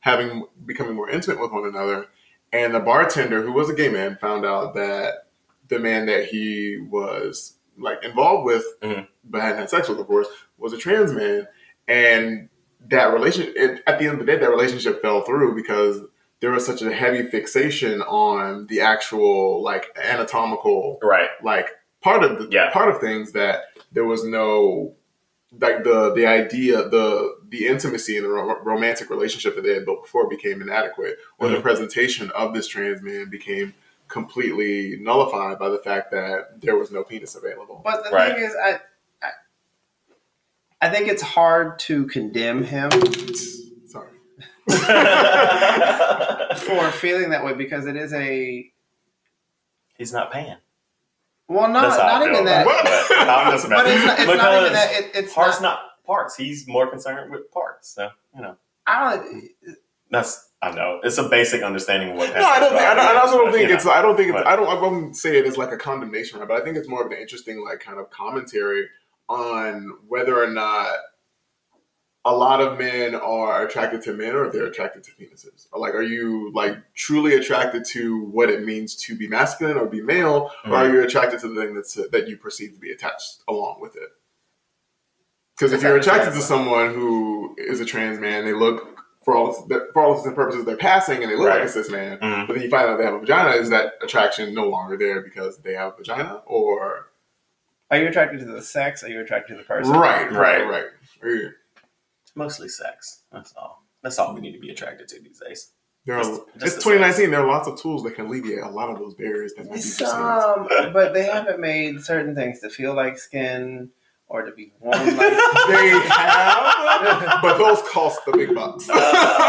having becoming more intimate with one another. And the bartender, who was a gay man, found out that the man that he was like involved with, Mhm. but hadn't had sex with, of course, was a trans man. And that relation, it, at the end of the day, that relationship fell through because there was such a heavy fixation on the actual like anatomical right. like part of the Yeah. part of things that there was no like the the idea the the intimacy and the ro- romantic relationship that they had built before became inadequate or the Mhm. presentation of this trans man became completely nullified by the fact that there was no penis available But the Right. thing is, I, I, I think it's hard to condemn him sorry for feeling that way because it is a He's not paying. Well, not That's how I not even that. about it, but I'm just But it's not, it's not even that. It, it's parts not. not parts. He's more concerned with parts. So you know, I don't. that's I know it's a basic understanding of what. no, I don't think. I, don't, I also don't but, think it's. know. I don't think it's. but- I don't. I won't say it as like a condemnation, right? But I think it's more of an interesting, like, kind of commentary on whether or not a lot of men are attracted to men, or they're attracted to penises. Or like, are you like truly attracted to what it means to be masculine or be male, or are you attracted to the thing that's that you perceive to be attached along with it? Because if you're attracted to someone who is a trans man, they look for all for all intents and purposes they're passing, and they look like a cis man. Mhm. But then you find out they have a vagina. Is that attraction no longer there because they have a vagina? Or Are you attracted to the sex? Are you attracted to the person? right, right, Right. right. Or mostly sex. That's all. That's all we need to be attracted to these days. There are, Just- just it's the 2019. There are lots of tools that can alleviate a lot of those barriers that might be perceived. Some, but they haven't made certain things to feel like skin or to be warm like. They have, but those cost the big bucks.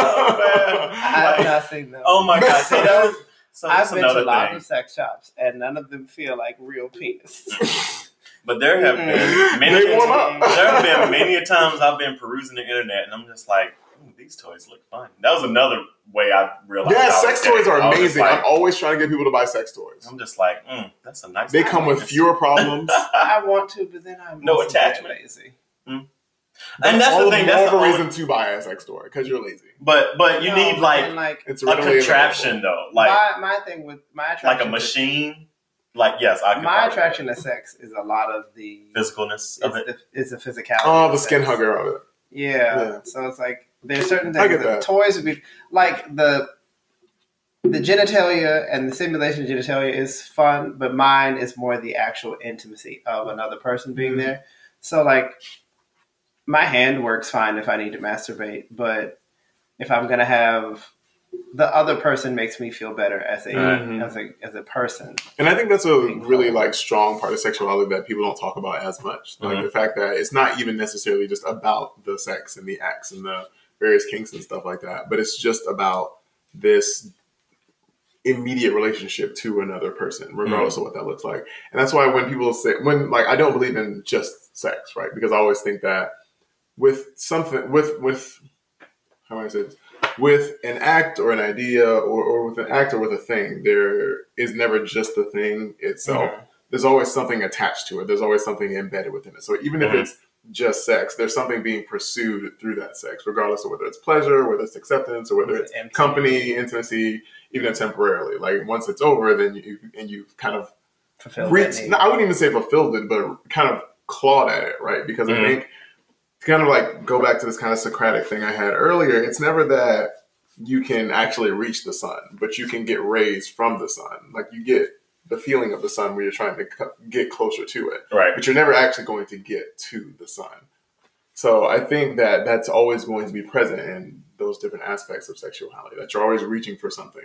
Oh, I've man. not seen them. Oh my god! See, that was, so I've been to another a lot of sex shops, and none of them feel like real penis. But there have been many. They warm up. There have been many a times I've been perusing the internet, and I'm just like, Ooh, these toys look fun. That was another way I realized. yeah, I sex gay. toys are I was just amazing. like- I'm always trying to get people to buy sex toys. I'm just like, mm, that's a nice. They come with fewer problems. I want to, but then I'm No also very attachment. Lazy. and that's all the thing. more That's the a only, reason to buy a sex toy because you're lazy. But but you No, need like like It's a readily contraption though, like my, my thing with my attraction like a to- machine. Like yes, I could my probably- attraction to sex is a lot of the physicalness of it. the, is the physicality. Oh, of the skin sex. hugger of it. Yeah. Yeah. So it's like there's certain I things get that, that. toys would be like the the genitalia and the simulation of genitalia is fun, but mine is more the actual intimacy of another person being Mhm. there. So like my hand works fine if I need to masturbate, but if I'm gonna have the other person makes me feel better as a Mhm. as a as a person. And I think that's a Being really cold. like strong part of sexuality that people don't talk about as much. Like Mhm. the fact that it's not even necessarily just about the sex and the acts and the various kinks and stuff like that, but it's just about this immediate relationship to another person, regardless of what that looks like. And that's why when people say when like I don't believe in just sex, right? Because I always think that with something with with how do I say this? With an act or an idea or, or with an act or with a thing, there is never just the thing itself. There's always something attached to it. There's always something embedded within it. So even if Mhm. it's just sex, there's something being pursued through that sex, regardless of whether it's pleasure, whether it's acceptance, or whether it's Empty. company, intimacy, even temporarily. Like once it's over, then you and you kind of Fulfill that reached. No, I wouldn't even say fulfilled it, but kind of clawed at it, right? Because Mhm. I think to kind of like go back to this kind of Socratic thing I had earlier. It's never that you can actually reach the sun, but you can get rays from the sun. Like you get the feeling of the sun where you're trying to get closer to it, Right. but you're never actually going to get to the sun. So I think that that's always going to be present in those different aspects of sexuality. That you're always reaching for something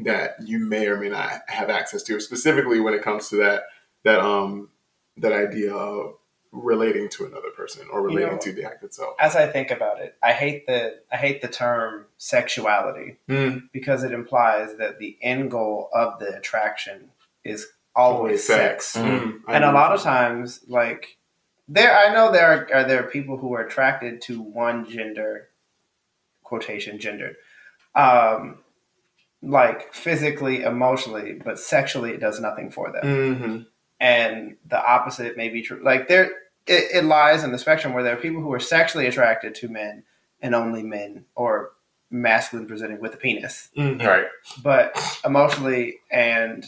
that you may or may not have access to, specifically when it comes to that that um that idea of relating to another person or You relating know- to the act itself. As I think about it, I hate the I hate the term sexuality Mm. because it implies that the end goal of the attraction is always sex. Mhm. I and a lot of times like there i know there are, are there are people who are attracted to one gender quotation gendered um like physically emotionally but sexually it does nothing for them Mhm. And the opposite may be true like there it, it lies in the spectrum where there are people who are sexually attracted to men and only men or masculine presenting with a penis Mhm. Right. but emotionally and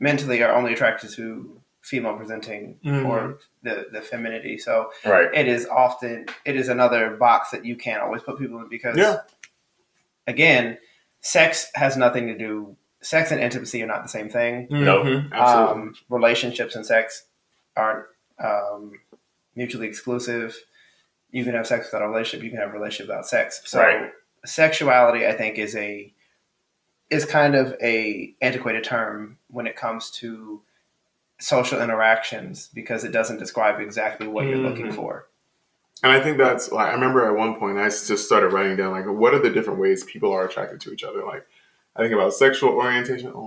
mentally are only attracted to female presenting Mhm. or the the femininity. So Right. it is often it is another box that you can't always put people in because Yeah. again, sex has nothing to do. Sex and intimacy are not the same thing. No. Mhm. Absolutely. Um, relationships and sex aren't um, mutually exclusive. You can have sex without a relationship. You can have a relationship without sex. So Right. sexuality, I think, is a is kind of a antiquated term when it comes to social interactions because it doesn't describe exactly what you're looking Mhm. for. And I think that's like I remember at one point I just started writing down like what are the different ways people are attracted to each other. Like I think about sexual orientation.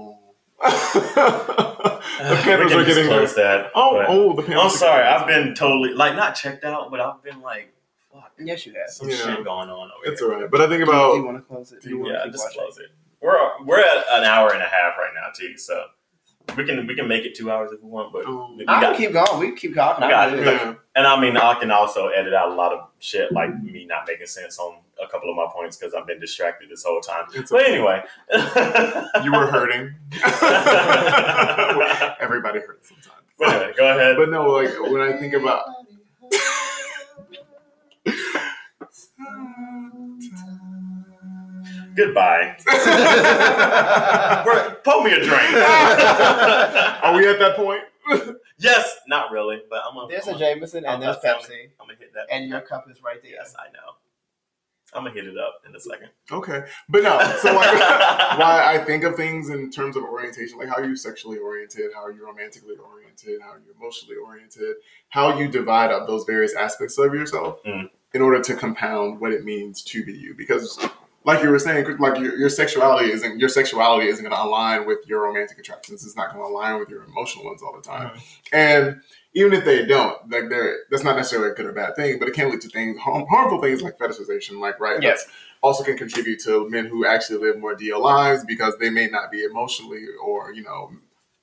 Oh, oh, the Panthers we are getting disclose that. Oh, oh, the Panthers. I'm sorry. I've been totally like not checked out, but I've been like, fuck, Yes, you have. some Yeah. shit going on over It's here. all right, but I think about. Do you, about want to close it? do you wanna Yeah, just watching? close it. We're we're at an hour and a half right now, too. So we can we can make it two hours if we want, but we I'm got, gonna keep going. We can keep talking. We got- good. yeah. and I mean I can also edit out a lot of shit like me not making sense on a couple of my points because I've been distracted this whole time. It's But okay. anyway, you were hurting. Everybody hurts sometimes. But anyway, go ahead. But no, like when I think about Goodbye. We're, pour me a drink. Are we at that point? yes, not really, but I'm gonna. There's I'm a gonna, Jameson I'm and there's not telling Pepsi, I'm gonna hit that. and your cup is right there. Yes, I know. I'm gonna hit it up in a second. Okay, but no. So like, why I think of things in terms of orientation, like how are you're sexually oriented, how are you're romantically oriented, how are you're emotionally oriented, how you divide up those various aspects of yourself Mm. in order to compound what it means to be you. Because, like you were saying, like your, your sexuality isn't your sexuality isn't going to align with your romantic attractions. It's not going to align with your emotional ones all the time. And even if they don't, like they're that's not necessarily a good or bad thing, but it can lead to things harm, harmful things like fetishization, like right, Yes. that's also can contribute to men who actually live more DL lives because they may not be emotionally or you know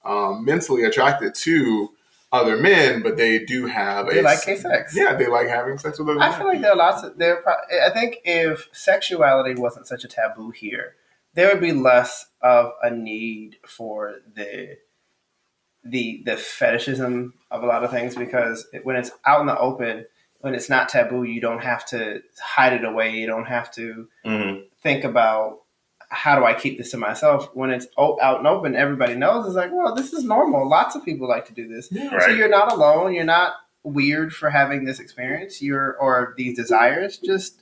um, mentally attracted to other men, but they do have They a like gay sex. yeah, they like having sex with other I men. feel like there are lots of there. pro- I think if sexuality wasn't such a taboo here, there would be less of a need for the the the fetishism of a lot of things because it, when it's out in the open, when it's not taboo, you don't have to hide it away. You don't have to hmm think about how do I keep this to myself. When it's out and open, everybody knows. It's like, well, this is normal. Lots of people like to do this. Yeah. So you're not alone. You're not weird for having this experience. You're or these desires. Just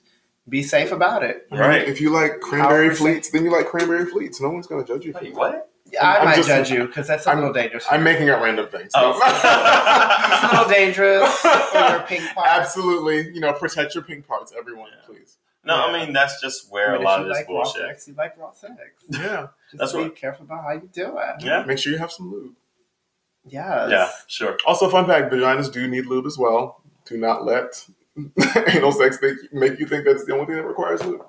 be safe about it. Right. If you like cranberry However, fleets, then you like cranberry fleets. No one's gonna judge you. Wait, that. what? I I'm might just- judge you because that's a I'm- little dangerous. I'm making up random things. Oh. it's a little dangerous for your pink part. Absolutely, you know, protect your pink parts, everyone, Yeah. please. No, Yeah. I mean that's just where But a lot you of this like raw bullshit. sex, you like raw sex. Yeah, Just That's be right. careful about how you do it. Yeah. make sure you have some lube. Yeah. Yeah, sure. Also, fun fact: vaginas do need lube as well. Do not let anal sex think, make you think that's the only thing that requires lube.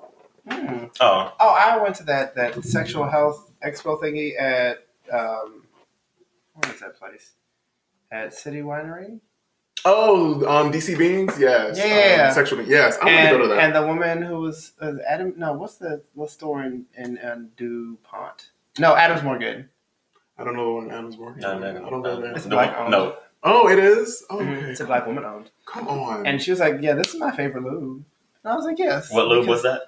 Hmm. Oh, Oh, I went to that that sexual health expo thingy at um, where is that place? At City Winery. Oh, um, DC Beans, yes. Yeah. um, sexual. Yes, I'm and, gonna go to that. and the woman who was uh, Adam. No, what's the what store in in, in Dupont? No, Adams Morgan. I don't know the one Adam's working. no, no, no. I don't know no. It's No, black owned. no. Oh, it is. Oh, Mhm. okay. It's a black woman owned. Come on. And she was like, "Yeah, this is my favorite lube." And I was like, "Yes." What lube was that?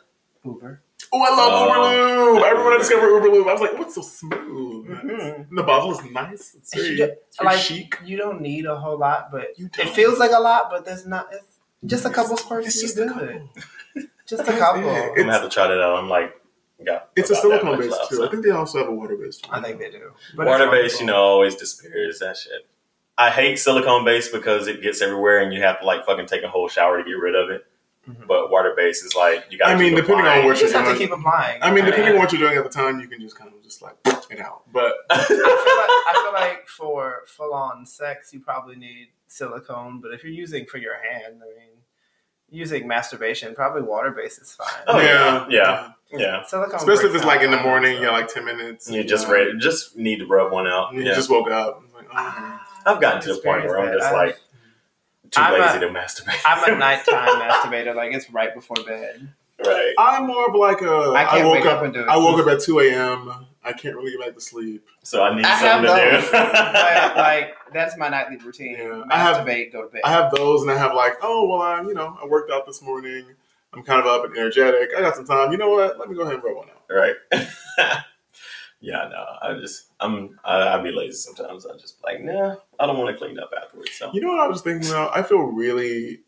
Hoover. Oh, I love Oh. Uber Lube. Everyone I discovered Uber Lube. I was like, oh, it's so smooth. Mhm. And the bottle is nice. It's very, You do- it's very like chic. you don't need a whole lot, but You it feels like a lot. But there's not. It's just a It's- couple squirts. It's you just a couple. Just a couple. I'm gonna have to try that out. I'm like, yeah, It's a silicone much based left, too. so. I think they also have a water based. I think they do. But Water it's based, you know, always disappears. That shit. I hate silicone based because it gets everywhere and you have to like fucking take a whole shower to get rid of it. Mhm. But water based is like you got. I mean, depending on You what just you're have to doing. keep applying. I mean, Right? depending on what you're doing at the time, you can just kind of just like it out. But I feel, like, I feel like for full on sex, you probably need silicone. But if you're using for your hand, I mean, using masturbation, probably water based is fine. Oh, yeah. Yeah. yeah, Silicone Especially if it's like in the morning, fine, you're like ten minutes. you just know, ready, just need to rub one out. You Yeah, just woke up. Like, oh, Ah, I've gotten to the point where I'm just that. like too I'm lazy a- to masturbate. I'm a nighttime masturbator. Like it's right before bed. right. I'm more of like a. I can't woke wake up. up and do it. I woke up at two a.m. I can't really get back to sleep. So I need I have something to those. do. but, like that's my nightly routine. Yeah. I have- Masturbate, go to bed. I have those, and I have like, oh well, I you know I worked out this morning. I'm kind of up and energetic. I got some time. You know what? Let me go ahead and rub one out. right. yeah, no, I just I'm I, I be lazy sometimes. I just like nah, I don't want to clean up afterwards. So You know what I was thinking about? I feel really,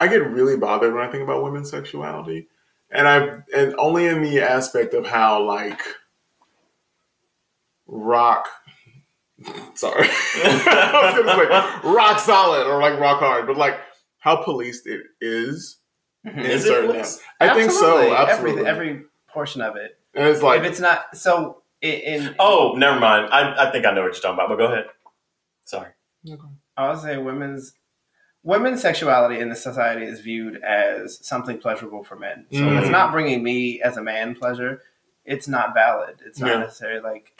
I get really bothered when I think about women's sexuality, and I and only in the aspect of how like rock. Sorry, I was gonna say rock solid or like rock hard, but like how policed it is. Mhm. in Is it certain policed? I think so. Absolutely. Absolutely. Every every portion of it. And it's like if it's not so, in, in oh, never mind. I I think I know what you're talking about. But go ahead. Sorry. Okay. I would say women's women's sexuality in the society is viewed as something pleasurable for men. So Mm. it's not bringing me as a man pleasure. It's not valid. It's not Yeah. necessary. Like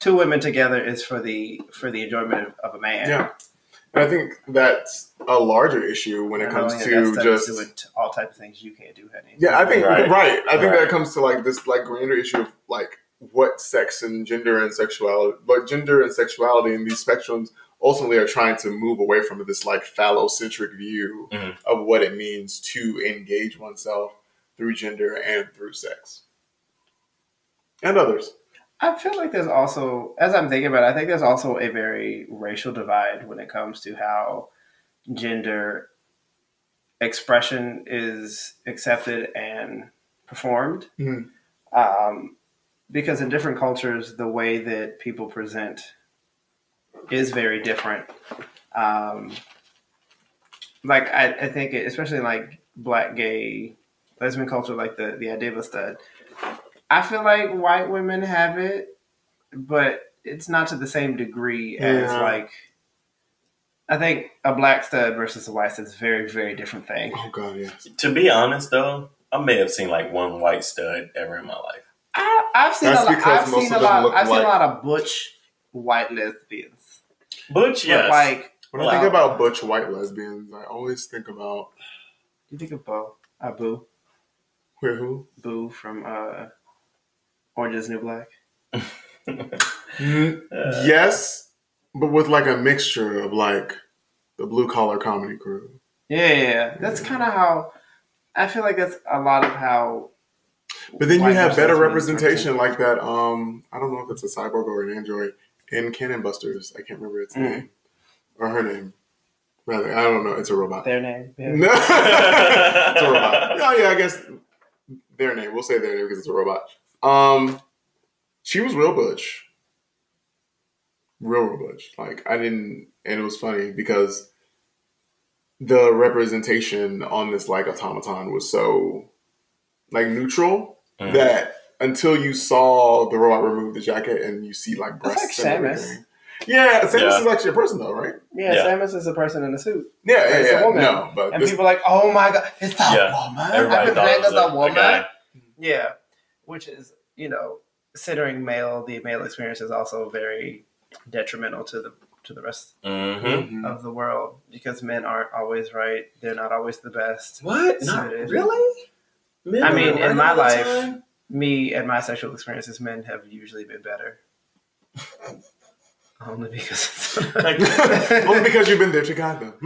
two women together is for the for the enjoyment of, of a man. Yeah. And I think that's a larger issue when it comes to just do it all types of things you can't do, honey. Yeah, I think right. Right. I think Right. that comes to like this like grander issue of like what sex and gender and sexuality, but gender and sexuality and these spectrums ultimately are trying to move away from this like phallocentric view Mhm. of what it means to engage oneself through gender and through sex and others. I feel like there's also, as I'm thinking about it, I think there's also a very racial divide when it comes to how gender expression is accepted and performed. Mhm. Um, because in different cultures, the way that people present is very different. Um, like I, I think, it, especially in like black, gay, lesbian culture, like the the idea of a stud. I feel like white women have it, but it's not to the same degree as like. I think a black stud versus a white stud is a very, very different thing. Oh god, yes. To be honest, though, I may have seen like one white stud ever in my life. I, I've seen That's a lot. because I've most seen of a lot. look I've seen a lot of butch white lesbians. Butch, yes. But like, When I Wow. think about butch white lesbians, I always think about you think of Bo, uh, Boo, where who? Boo from uh, Orange Is New Black. Uh, yes, but with like a mixture of like the blue collar comedy crew. Yeah, yeah, yeah. That's kind of how I feel like that's a lot of how. But then you have better representation like that. Um, I don't know if it's a cyborg or an android in Cannon Busters. I can't remember its Mm. name or her name. Rather, I don't know. It's a robot. their name. Yeah. No, it's a robot. Oh yeah, I guess their name. We'll say their name because it's a robot. Um, she was real butch, real real butch. Like I didn't, and it was funny because the representation on this like automaton was so like neutral Mhm. that until you saw the robot remove the jacket and you see like That's breasts like and Samus. everything. Yeah, Samus Yeah. is actually a person though, right? Yeah, Yeah. Samus is a person in a suit, Yeah, yeah, It's a yeah. woman. No, but and this, people are like, "Oh my god, it's a Yeah. woman!" Everybody I've been thought it playing was as a a, a woman. guy. Yeah, which is you know, considering male, the male experience is also very detrimental to the to the rest Mm-hmm. Mhm. of the world because men aren't always right. They're not always the best. What? Not really? I mean, in my life- Me and my sexual experiences, men have usually been better. Only because like, Only because you've been there to guide them.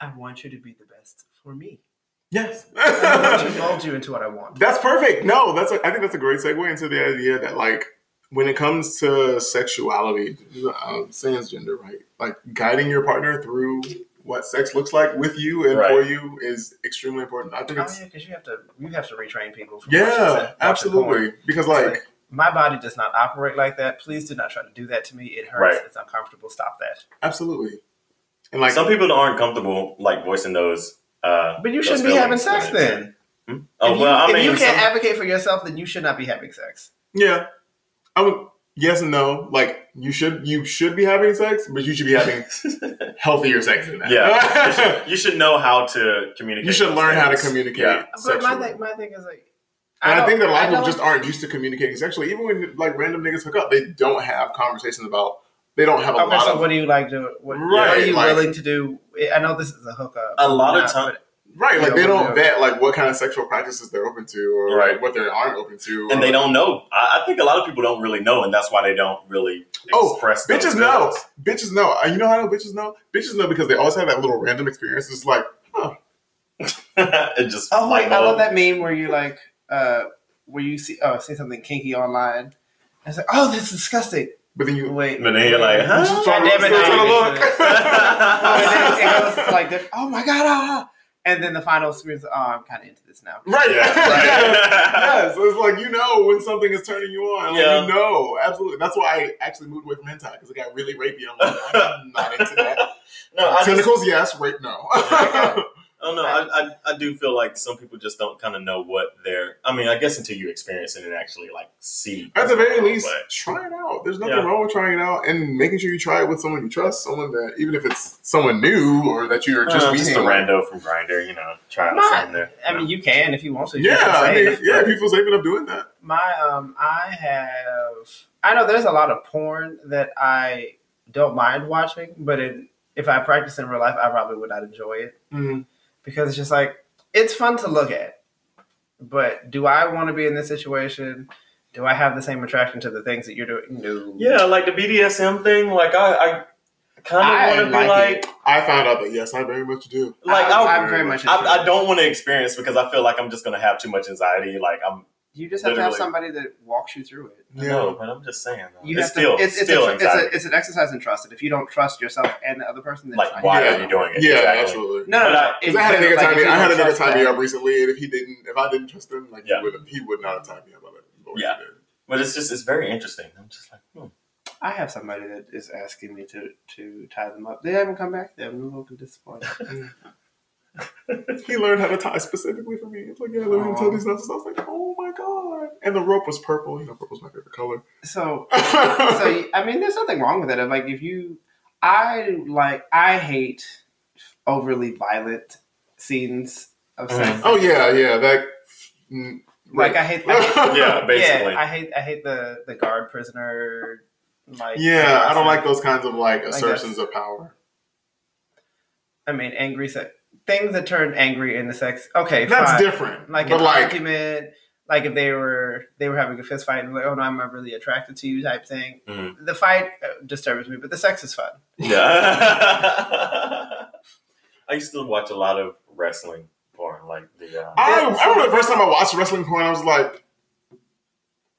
I want you to be the best for me. Yes. I want to mold you into what I want. That's perfect. No, that's a, I think that's a great segue into the idea that like when it comes to sexuality, uh, sans gender, right? Like guiding your partner through what sex looks like with you and Right. for you is extremely important. I think Oh it's yeah, because you have to you have to retrain people. From yeah, watching se- watching porn. absolutely. Because like my body does not operate like that. Please do not try to do that to me. It hurts. Right. It's uncomfortable. Stop that. absolutely, and like Some people aren't comfortable like voicing those. Uh, But you shouldn't be having sex then. Hmm? Oh if well, you, I if you can't some- advocate for yourself, then you should not be having sex. yeah, I would yes and no. Like you should you should be having sex, but you should be having healthier sex than that. yeah, you should, you should know how to communicate. you should those learn how to communicate. Yeah. But my thing, my thing is like, And I, don't- think that a lot of people just aren't used to communicating sexually. Even when like random niggas hook up, they don't have conversations about. They don't have a Okay, lot so of what do you like to? What, what are you like- willing to do? I know this is a hookup. A lot of not- time- right. Like they don't do vet like what kind of sexual practices they're open to, or Right. like, what they aren't open to, and or- they don't know. I, I think a lot of people don't really know, and that's why they don't really Oh, express. those Bitches know. Bitches know. Uh, You know how bitches know? Bitches know because they always have that little random experience. It's like, huh, it just Oh like, wait, I oh, love that meme where you like, uh, where you see, oh, see something kinky online. And it's like, oh, that's disgusting. But then you. Wait, But then you're like, huh? you just trying to, God damn it, trying to look. And then it goes like, this, oh my god, ah. and then the final experience. Oh, I'm kind of into this now. Right. Yeah, right. yes. So it's like you know when something is turning you on. Like, Yeah. You know, absolutely. That's why I actually moved away from hentai because it got really rapey. I'm like, I'm not into that. no, I just, Tentacles, yes. Rape, no. Oh no, I, I I do feel like some people just don't kind of know what they're. I mean, I guess until you experience it and actually like see. At the very least, But- try it out. There's nothing Yeah. wrong with trying it out and making sure you try it with someone you trust, someone that even if it's someone new or that you're just Uh, meeting. just a rando from Grindr, you know, try out something there. I mean, you can if you want to. You Yeah, I mean, it. yeah. If you feel safe doing that, My um, I have. I know there's a lot of porn that I don't mind watching, but in, if I practice in real life, I probably would not enjoy it mm, because it's just like it's fun to look at. But do I want to be in this situation? Do I have the same attraction to the things that you're doing? No. Yeah, like the BDSM thing. Like I, I kind of want to be like, I found out that yes, I very much do. like I, I, I'm very much. I. I don't want to experience because I feel like I'm just gonna have too much anxiety. Like I'm, You just have to have somebody that walks you through it. yeah. no, but I'm just saying. Though. You it's have still, to. It's, it's, still a, it's, a, it's an exercise in trust. And if you don't trust yourself and the other person, then it's like, not why you. Yeah. are you doing it? Yeah, Exactly. absolutely. No, no, But no. I- Because I had a nigga Like, tie me. I had a don't nigga tie me up recently, and if he didn't, if I didn't trust him, like Yeah. he would, he would not have tied me up. But but Yeah. But it's just, it's very interesting. I'm just like, hmm. I have somebody that is asking me to to tie them up. They haven't come back. They're a little disappointed. He learned how to tie specifically for me. It's like, yeah, I learned how to tie these knots. I was like, oh my god! And the rope was purple. You know, purple purple's my favorite color. So, so I mean, there's nothing wrong with it. Like if you, I like, I hate overly violent scenes of sex. oh yeah, yeah. That. mm, Like I hate, I hate yeah, basically. Yeah, I hate, I hate the the guard prisoner. Like yeah, I don't like those kinds of like Like assertions of power. I mean, angry sex things that turn angry in the sex. Okay, That's fine. different. Like but an like, argument, like if they were they were having a fist fight and like, oh no, I'm not really attracted to you type thing. Mhm. The fight uh, disturbs me, but the sex is fun. Yeah. I used to watch a lot of wrestling porn, like the. Uh, I, I remember the first time I watched wrestling porn, I was like,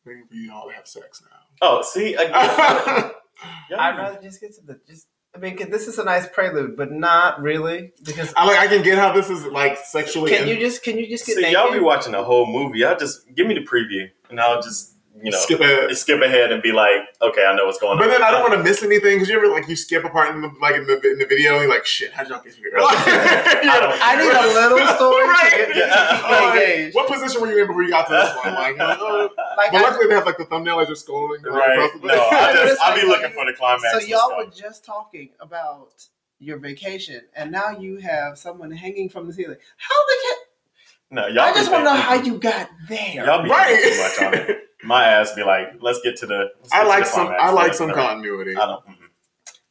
waiting for you all to have sex now. oh, see, again, I yeah, I'd rather just get to the just. I mean, this is a nice prelude, but not really because. I like. I can get how this is like sexually. Can in- you just can you just get see, naked? y'all be watching the whole movie. I'll just give me the preview, and I'll just you know skip it. skip ahead and be like, okay, I know what's going But on. But then I don't want to miss anything because you ever like you skip a part in the like in the, in the video and you're like shit how'd y'all get here? I I need a little story Right. to get Yeah. to keep me Oh, like, engaged. what position were you in before you got to this one? Like, uh, Like, but I- luckily they have like the thumbnail as you're scrolling. like, Right? No, I just, I'll like- be looking for the climax. so y'all stuff. were just talking about your vacation, and now you have someone hanging from the ceiling. How the heck? No, y'all. I just want to know how you got there. Y'all be right. too much on it. My ass be like, let's get to the. let's I like some. I like some continuity. I don't.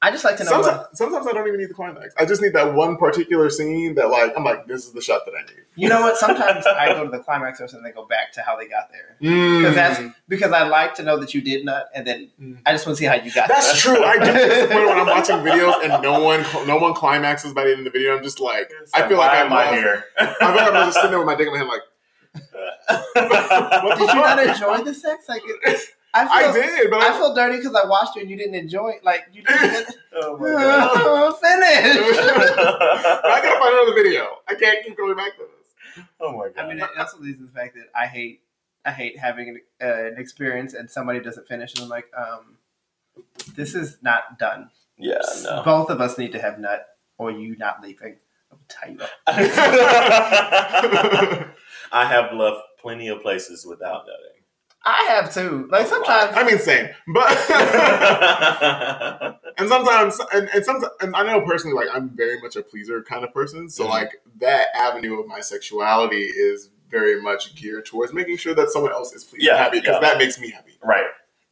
I just like to know. Sometimes, What, sometimes I don't even need the climax. I just need that one particular scene that, like, I'm like, this is the shot that I need. you know what? Sometimes I go to the climax first and they go back to how they got there Because that's- because I like to know that you did nut, and then Mm. I just want to see how you got. That's there. true. I do get disappointed when I'm watching videos and no one no one climaxes by the end of the video. I'm just like, I feel like I'm am I lost. here. I feel like I'm just sitting there with my dick in my hand, like, Did you not enjoy the sex? Like, it, I feel, I did, but I I, feel dirty because I watched you and you didn't enjoy it. Like you didn't Oh my god. finish. I gotta find another video. I can't keep going back to this. Oh my god. I mean, it also leads to the fact that I hate, I hate having an, uh, an experience and somebody doesn't finish, and I'm like, um, this is not done. yeah, no. Both of us need to have nut, or you not leaving. Tell you. I have left plenty of places without nutting. I have too. Like sometimes, I mean, same, but and sometimes, and, and sometimes, and I know personally, like I'm very much a pleaser kind of person. So Mhm. like that avenue of my sexuality is very much geared towards making sure that someone else is pleased Yeah, and happy because yeah. that makes me happy. right.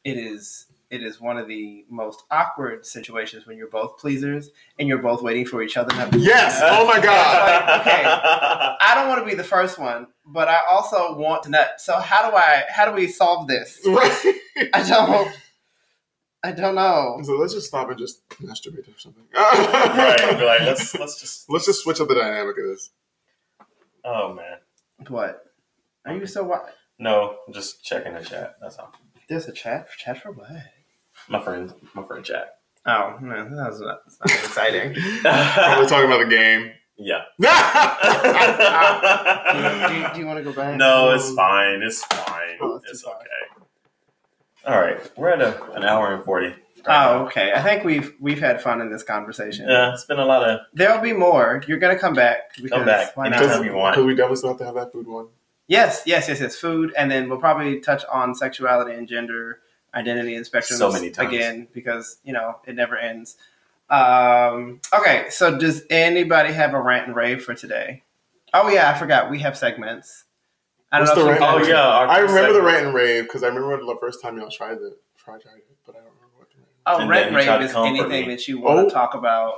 it is. It is one of the most awkward situations when you're both pleasers and you're both waiting for each other. To have Yes. Oh my god. okay. I don't want to be the first one, but I also want to nut. So how do I? How do we solve this? Right. I don't. I don't know. So let's just stop and just masturbate or something. right. Be like, let's let's just. Let's just switch up the dynamic of this. Oh man. What? Are you so what? No, I'm just checking the chat. That's all. There's a chat. Chat for what? My friend, my friend Jack. Oh no, that's not, that's not exciting. Probably talking about the game. yeah. do, you, do, you, do you want to go back? no, it's fine. It's fine. Oh, it's it's too far. okay. All right, we're at a, an hour and forty. Oh, okay. I think we've we've had fun in this conversation. Yeah, it's been a lot of There'll be more. You're gonna come back. Because Come back. Why Anytime not? you want. Because we definitely still have to have that food one. Yes, yes, yes, yes. Food, and then we'll probably touch on sexuality and gender identity and spectrums So many times. again because you know it never ends. Um, okay, so does anybody have a rant and rave for today? Oh yeah, I forgot. We have segments. I don't What's know. if rant Oh yeah, I remember the rant and rave because I remember the first time y'all tried it. Tried, tried it, but I don't remember what the rant. Oh, And rant and rave is anything me. that you want Oh. to talk about,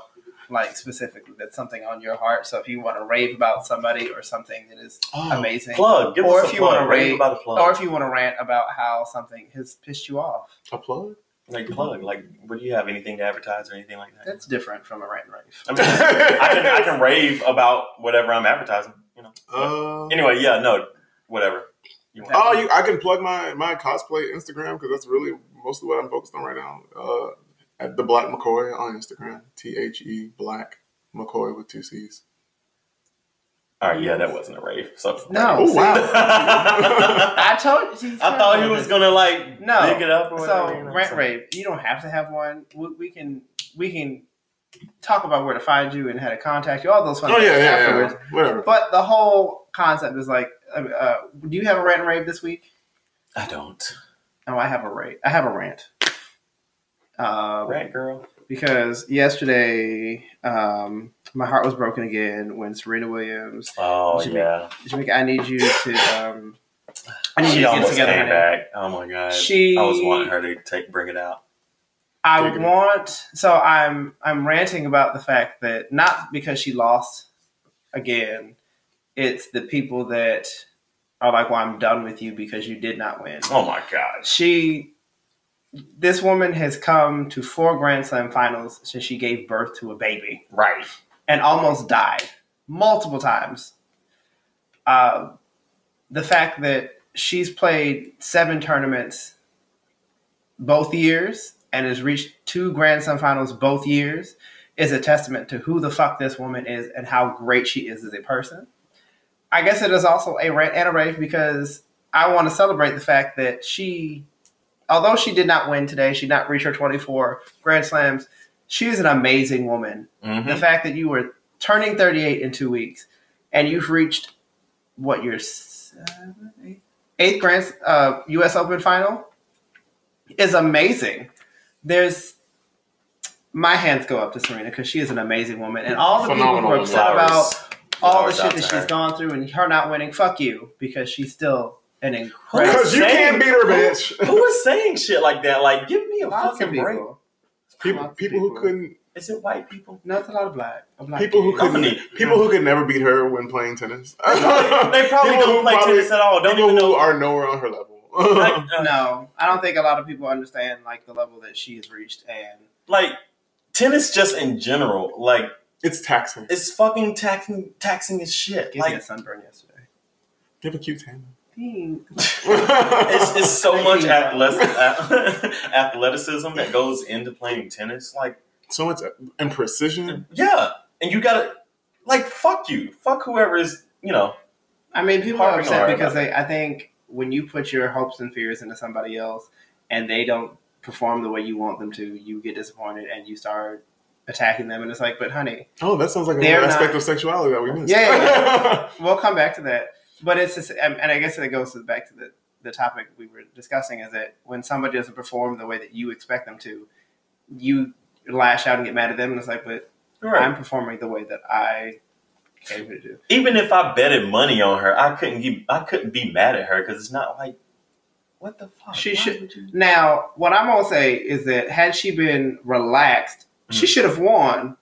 like specifically. That's something on your heart. So if you want to rave about somebody or something that is Oh, amazing, plug. Give Or us if a you wanna Rave rate- about a plug. or if you want to rant about how something has pissed you off, a plug? like plug. Like, what do you have? Anything to advertise or anything like that? that's different from a rant and rave. I mean, I can I can rave about whatever I'm advertising. You know. Uh, Anyway, yeah, no, whatever. You want. oh, you, I can plug my my cosplay Instagram because that's really mostly what I'm focused on right now. Uh, at the Black McCoy on Instagram, T H E Black McCoy with two C's. All right, yeah, that wasn't a rave. So No. Oh wow! I told you. I thought he was gonna like No. dig it up or whatever. So you know, rant so- rave. You don't have to have one. We, we can we can talk about where to find you and how to contact you. All those fun oh things yeah, yeah, afterwards. yeah. Whatever. But the whole concept is like, uh, uh, do you have a rant and rave this week? I don't. Oh, I have a rant. I have a rant. Uh, Rant girl. because yesterday um, my heart was broken again when Serena Williams. Oh Should be- yeah. Jamaica, I need you to. Um, I need She you to get together. came back. Oh my god. She. I was wanting her to take bring it out. I Take want. So I'm. I'm ranting about the fact that not because she lost again. It's the people that are like, "Well, I'm done with you because you did not win." Oh my god. she this woman has come to four grand slam finals since she gave birth to a baby. Right. and almost died multiple times. Uh, the fact that she's played seven tournaments both years and has reached two grand slam finals both years is a testament to who the fuck this woman is and how great she is as a person. I guess it is also a rant and a rave because I want to celebrate the fact that she, although she did not win today, she did not reach her 24 Grand Slams. She is an amazing woman. Mm-hmm. The fact that you were turning 38 in two weeks and you've reached what your seventh, eighth, eighth Grand uh, U.S. Open final is amazing. There's my hands go up to Serena because she is an amazing woman, and all the people who are upset about all the shit that she's her. gone through and her not winning, fuck you, because she's still an incredible. Because you Saying- can't beat her, bitch. Who is saying shit like that? Like, give me a Lots of fucking break. people. People, people who couldn't, Is it white people? No, it's a lot of black. black people who couldn't, Dominique. people who could never beat her when playing tennis. They probably, they probably People don't play probably- tennis at all. Don't people even who know. are nowhere on her level. Like, uh, No, I don't think a lot of people understand like the level that she has reached, and like tennis, just in general, like it's taxing. it's fucking taxing, taxing as shit. gave me a Like sunburn yesterday. You have a cute tan. It's, it's, it's so much athleticism that goes into playing tennis. Like, so much uh, and precision. yeah, and you gotta like fuck you, fuck whoever is you know. I mean, people are upset because they. I think when you put your hopes and fears into somebody else, and they don't perform the way you want them to, you get disappointed and you start attacking them. And it's like, but honey, Oh, that sounds like They're another aspect not- of sexuality that we missed. Yeah, yeah, we'll come back to that. But it's just, and I guess it goes back to the the topic we were discussing is that when somebody doesn't perform the way that you expect them to, you lash out and get mad at them, and it's like, but I'm performing the way that I came to do. Even if I betted money on her, I couldn't give, I couldn't be mad at her because it's not like what the fuck. She Why should- you- Now, what I'm gonna say is that had she been relaxed, she Mhm. should have won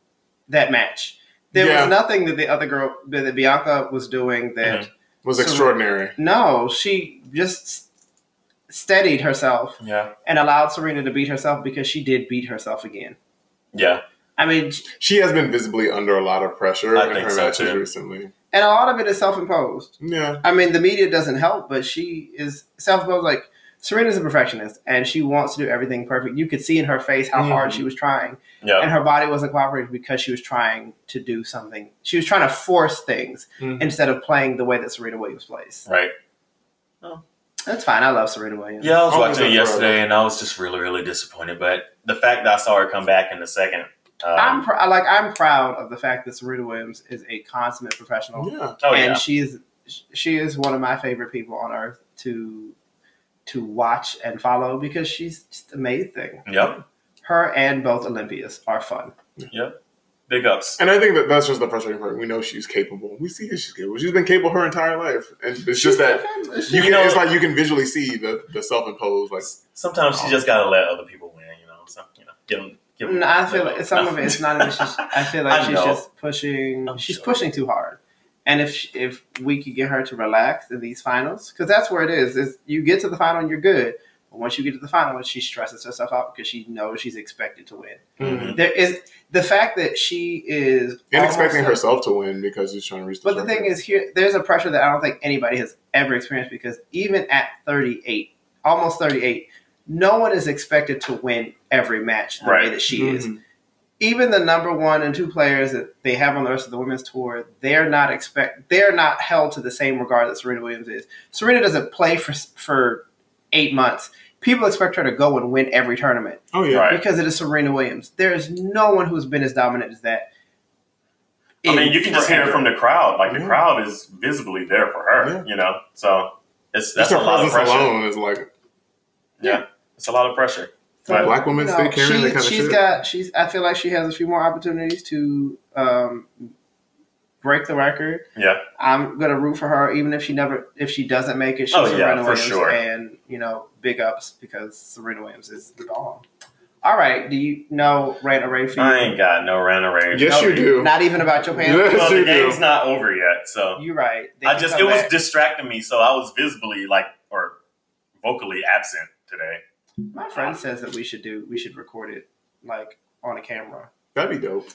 that match. There Yeah. was nothing that the other girl, that Bianca was doing that. Mhm. Was So- extraordinary. No, she just steadied herself Yeah, and allowed Serena to beat herself because she did beat herself again. yeah, I mean, She has been visibly under a lot of pressure I in think her so, matches too. recently. and a lot of it is self-imposed. Yeah, I mean, the media doesn't help, but she is self-imposed. Like Serena's a perfectionist, and she wants to do everything perfect. You could see in her face how hard Mhm. she was trying, yeah. and her body wasn't cooperating because she was trying to do something. She was trying to force things Mhm. instead of playing the way that Serena Williams plays. Right. Oh. That's fine. I love Serena Williams. Yeah, I was Always watching it yesterday, thriller. and I was just really, really disappointed. But the fact that I saw her come back in the second, um, I'm pr- like. I'm proud of the fact that Serena Williams is a consummate professional, yeah. oh and yeah, she is she is one of my favorite people on earth to to watch and follow because she's just amazing. yep, Her and both Olympias are fun. yep. Big ups. And I think that that's just the frustrating part. We know she's capable. We see that she's capable. She's been capable her entire life, and it's just that you can. know- it's like you can visually see the the self imposed like Sometimes you just gotta let other people win. You know, so you know, give them. Give them No, I feel like some of it is not even. She's, I feel like I she's know. just pushing. I'm she's sure. pushing too hard. And if she- if we could get her to relax in these finals, because that's where it is. Is you get to the final and you're good. But once you get to the final, she stresses herself out because she knows she's expected to win. Mhm. There is the fact that she is and expecting almost- herself to win because she's trying to reach. But the thing is, here there's a pressure that I don't think anybody has ever experienced because even at 38, almost 38, no one is expected to win every match the way Right. that she is. Even the number one and two players that they have on the rest of the women's tour, they're not expect they're not held to the same regard that Serena Williams is. Serena doesn't play for for eight months. People expect her to go and win every tournament Oh yeah, Right. because it is Serena Williams. There is no one who's been as dominant as that. I mean, you can just hear it from the crowd. Like the Yeah. crowd is visibly there for her. Yeah. You know, so it's that's her a lot of presence pressure. alone is like Yeah, it's a lot of pressure. So, Black women stay carrying she, that kind of she's shit. got she's I feel like she has a few more opportunities to um, break the record. Yeah, I'm gonna root for her even if she never if she doesn't make it. She's Oh, yeah, Serena for Williams sure. and you know big ups because Serena Williams is the bomb. All right, do you know rant or rave for you? I ain't got no rant or rave. yes, No, you do. Not even about your pants. Yes, well, the you do. game's not over yet, so You're right. They I just come it was distracting me, so I was visibly like or vocally absent today. My friend says that we should do we should record it like on a camera That'd be dope.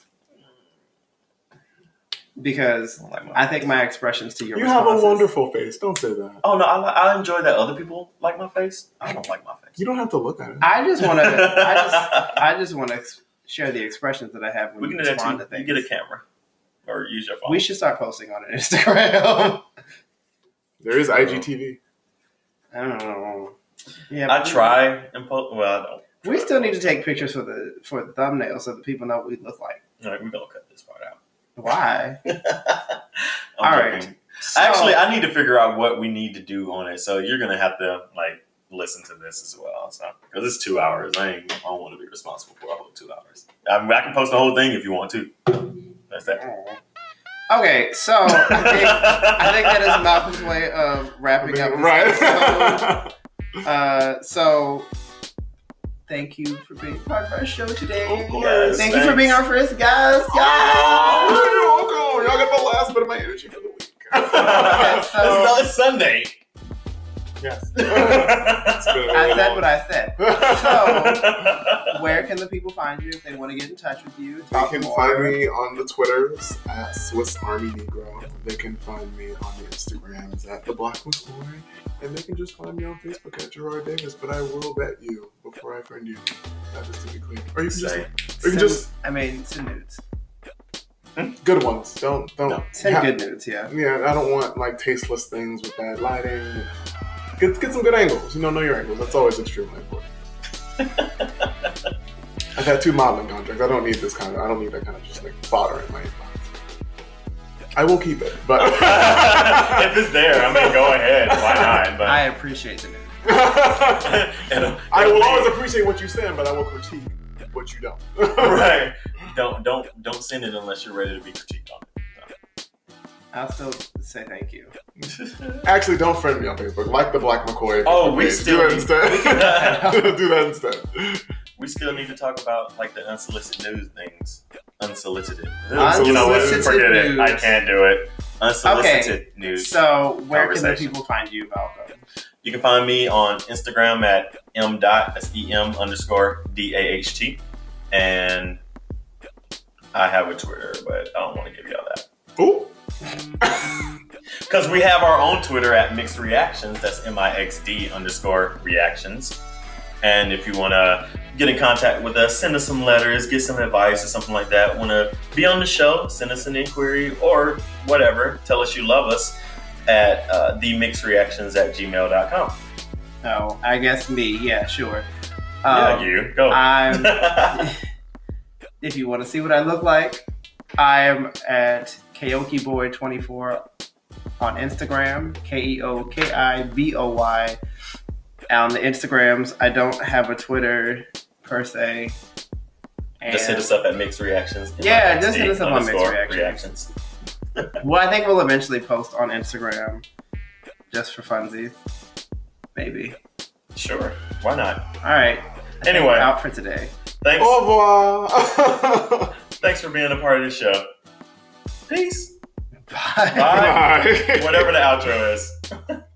because I like I think my expressions to your You have a wonderful face. Don't say that. Oh no, I, I enjoy that other people like my face. I don't like my face. You don't have to look at it. I just want to. I just. I just want to share the expressions that I have when we you can do that respond too. to You get a camera or use your phone. we should start posting on Instagram. There is IGTV. I don't know. Yeah, I try and post. Well, I don't. We still need to take pictures for the for the thumbnail so that people know what we look like. All right, we're gonna cut this part out. Why? I'm All right. So- Actually, I need to figure out what we need to do on it. So you're gonna have to like listen to this as well. So because it's two hours, I ain't. I don't want to be responsible for a whole two hours. I, mean, I can post the whole thing if you want to. That's that. Okay, so I think I think that is Malcolm's way of wrapping up. This episode. right. Uh, so thank you for being part of our show today. Course. Yes, thank you for being our first guest. Oh, you're welcome. Y'all got the last bit of my energy for the week. Okay, so- it's, it's Sunday. Yes. I said what I said. So, where can the people find you if they want to get in touch with you? They can more? find me on the Twitters at Swiss Army Negro. They can find me on the Instagrams at the Black McCoy. And they can just find me on Facebook at Gerard Davis. But I will bet you before I friend you. That just to be clear. Or you can just, or you can just I mean, send nudes. Hmm? good ones. Don't don't. No. Send ha- good nudes, yeah. Yeah, I don't want like tasteless things with bad lighting. Get get some good angles. You know, know your angles. That's always extremely important. I've had two modeling contracts. I don't need this kind of. I don't need that kind of just like fodder in my inbox. I will keep it, but if it's there, I mean, go ahead. Why not? But I appreciate the nudes. It'll- uh, I will always appreciate what you send, but I will critique what you don't. right. Don't don't don't send it unless you're ready to be critiqued on I'll still say thank you. Actually, don't friend me on Facebook. Like the Black McCoy. Oh, we page. still do that need- instead. do that instead. we still need to talk about like the unsolicited news things. Unsolicited. Unsolicited you know what? Forget it. I can't do it. Unsolicited news. So, where can the people find you, Malcolm? You can find me on Instagram at m dot that's e m underscore d a h t, and I have a Twitter, but I don't want to give y'all that Ooh. Because we have our own Twitter at mixed reactions. That's m i x d underscore reactions. And if you want to get in contact with us, send us some letters, get some advice or something like that. Want to be on the show? Send us an inquiry or whatever. Tell us you love us at uh, themixedreactions at gmail.com. Oh, I guess me. Yeah, sure. yeah, Um, you go. I'm. if you want to see what I look like, I am at Keoki Boy 24 on Instagram. K E O K I B O Y. On the Instagrams, I don't have a Twitter per se. And, Just hit us up at Mixed Reactions. Yeah, just hit us up on Mixed underscore Reactions. Well, I think we'll eventually post on Instagram, just for funsies. Maybe. Sure. Why not? All right. I Anyway. out for today. Thanks. Au revoir. Thanks for being a part of the show. Peace. Bye. Bye. Bye. Whatever the outro is.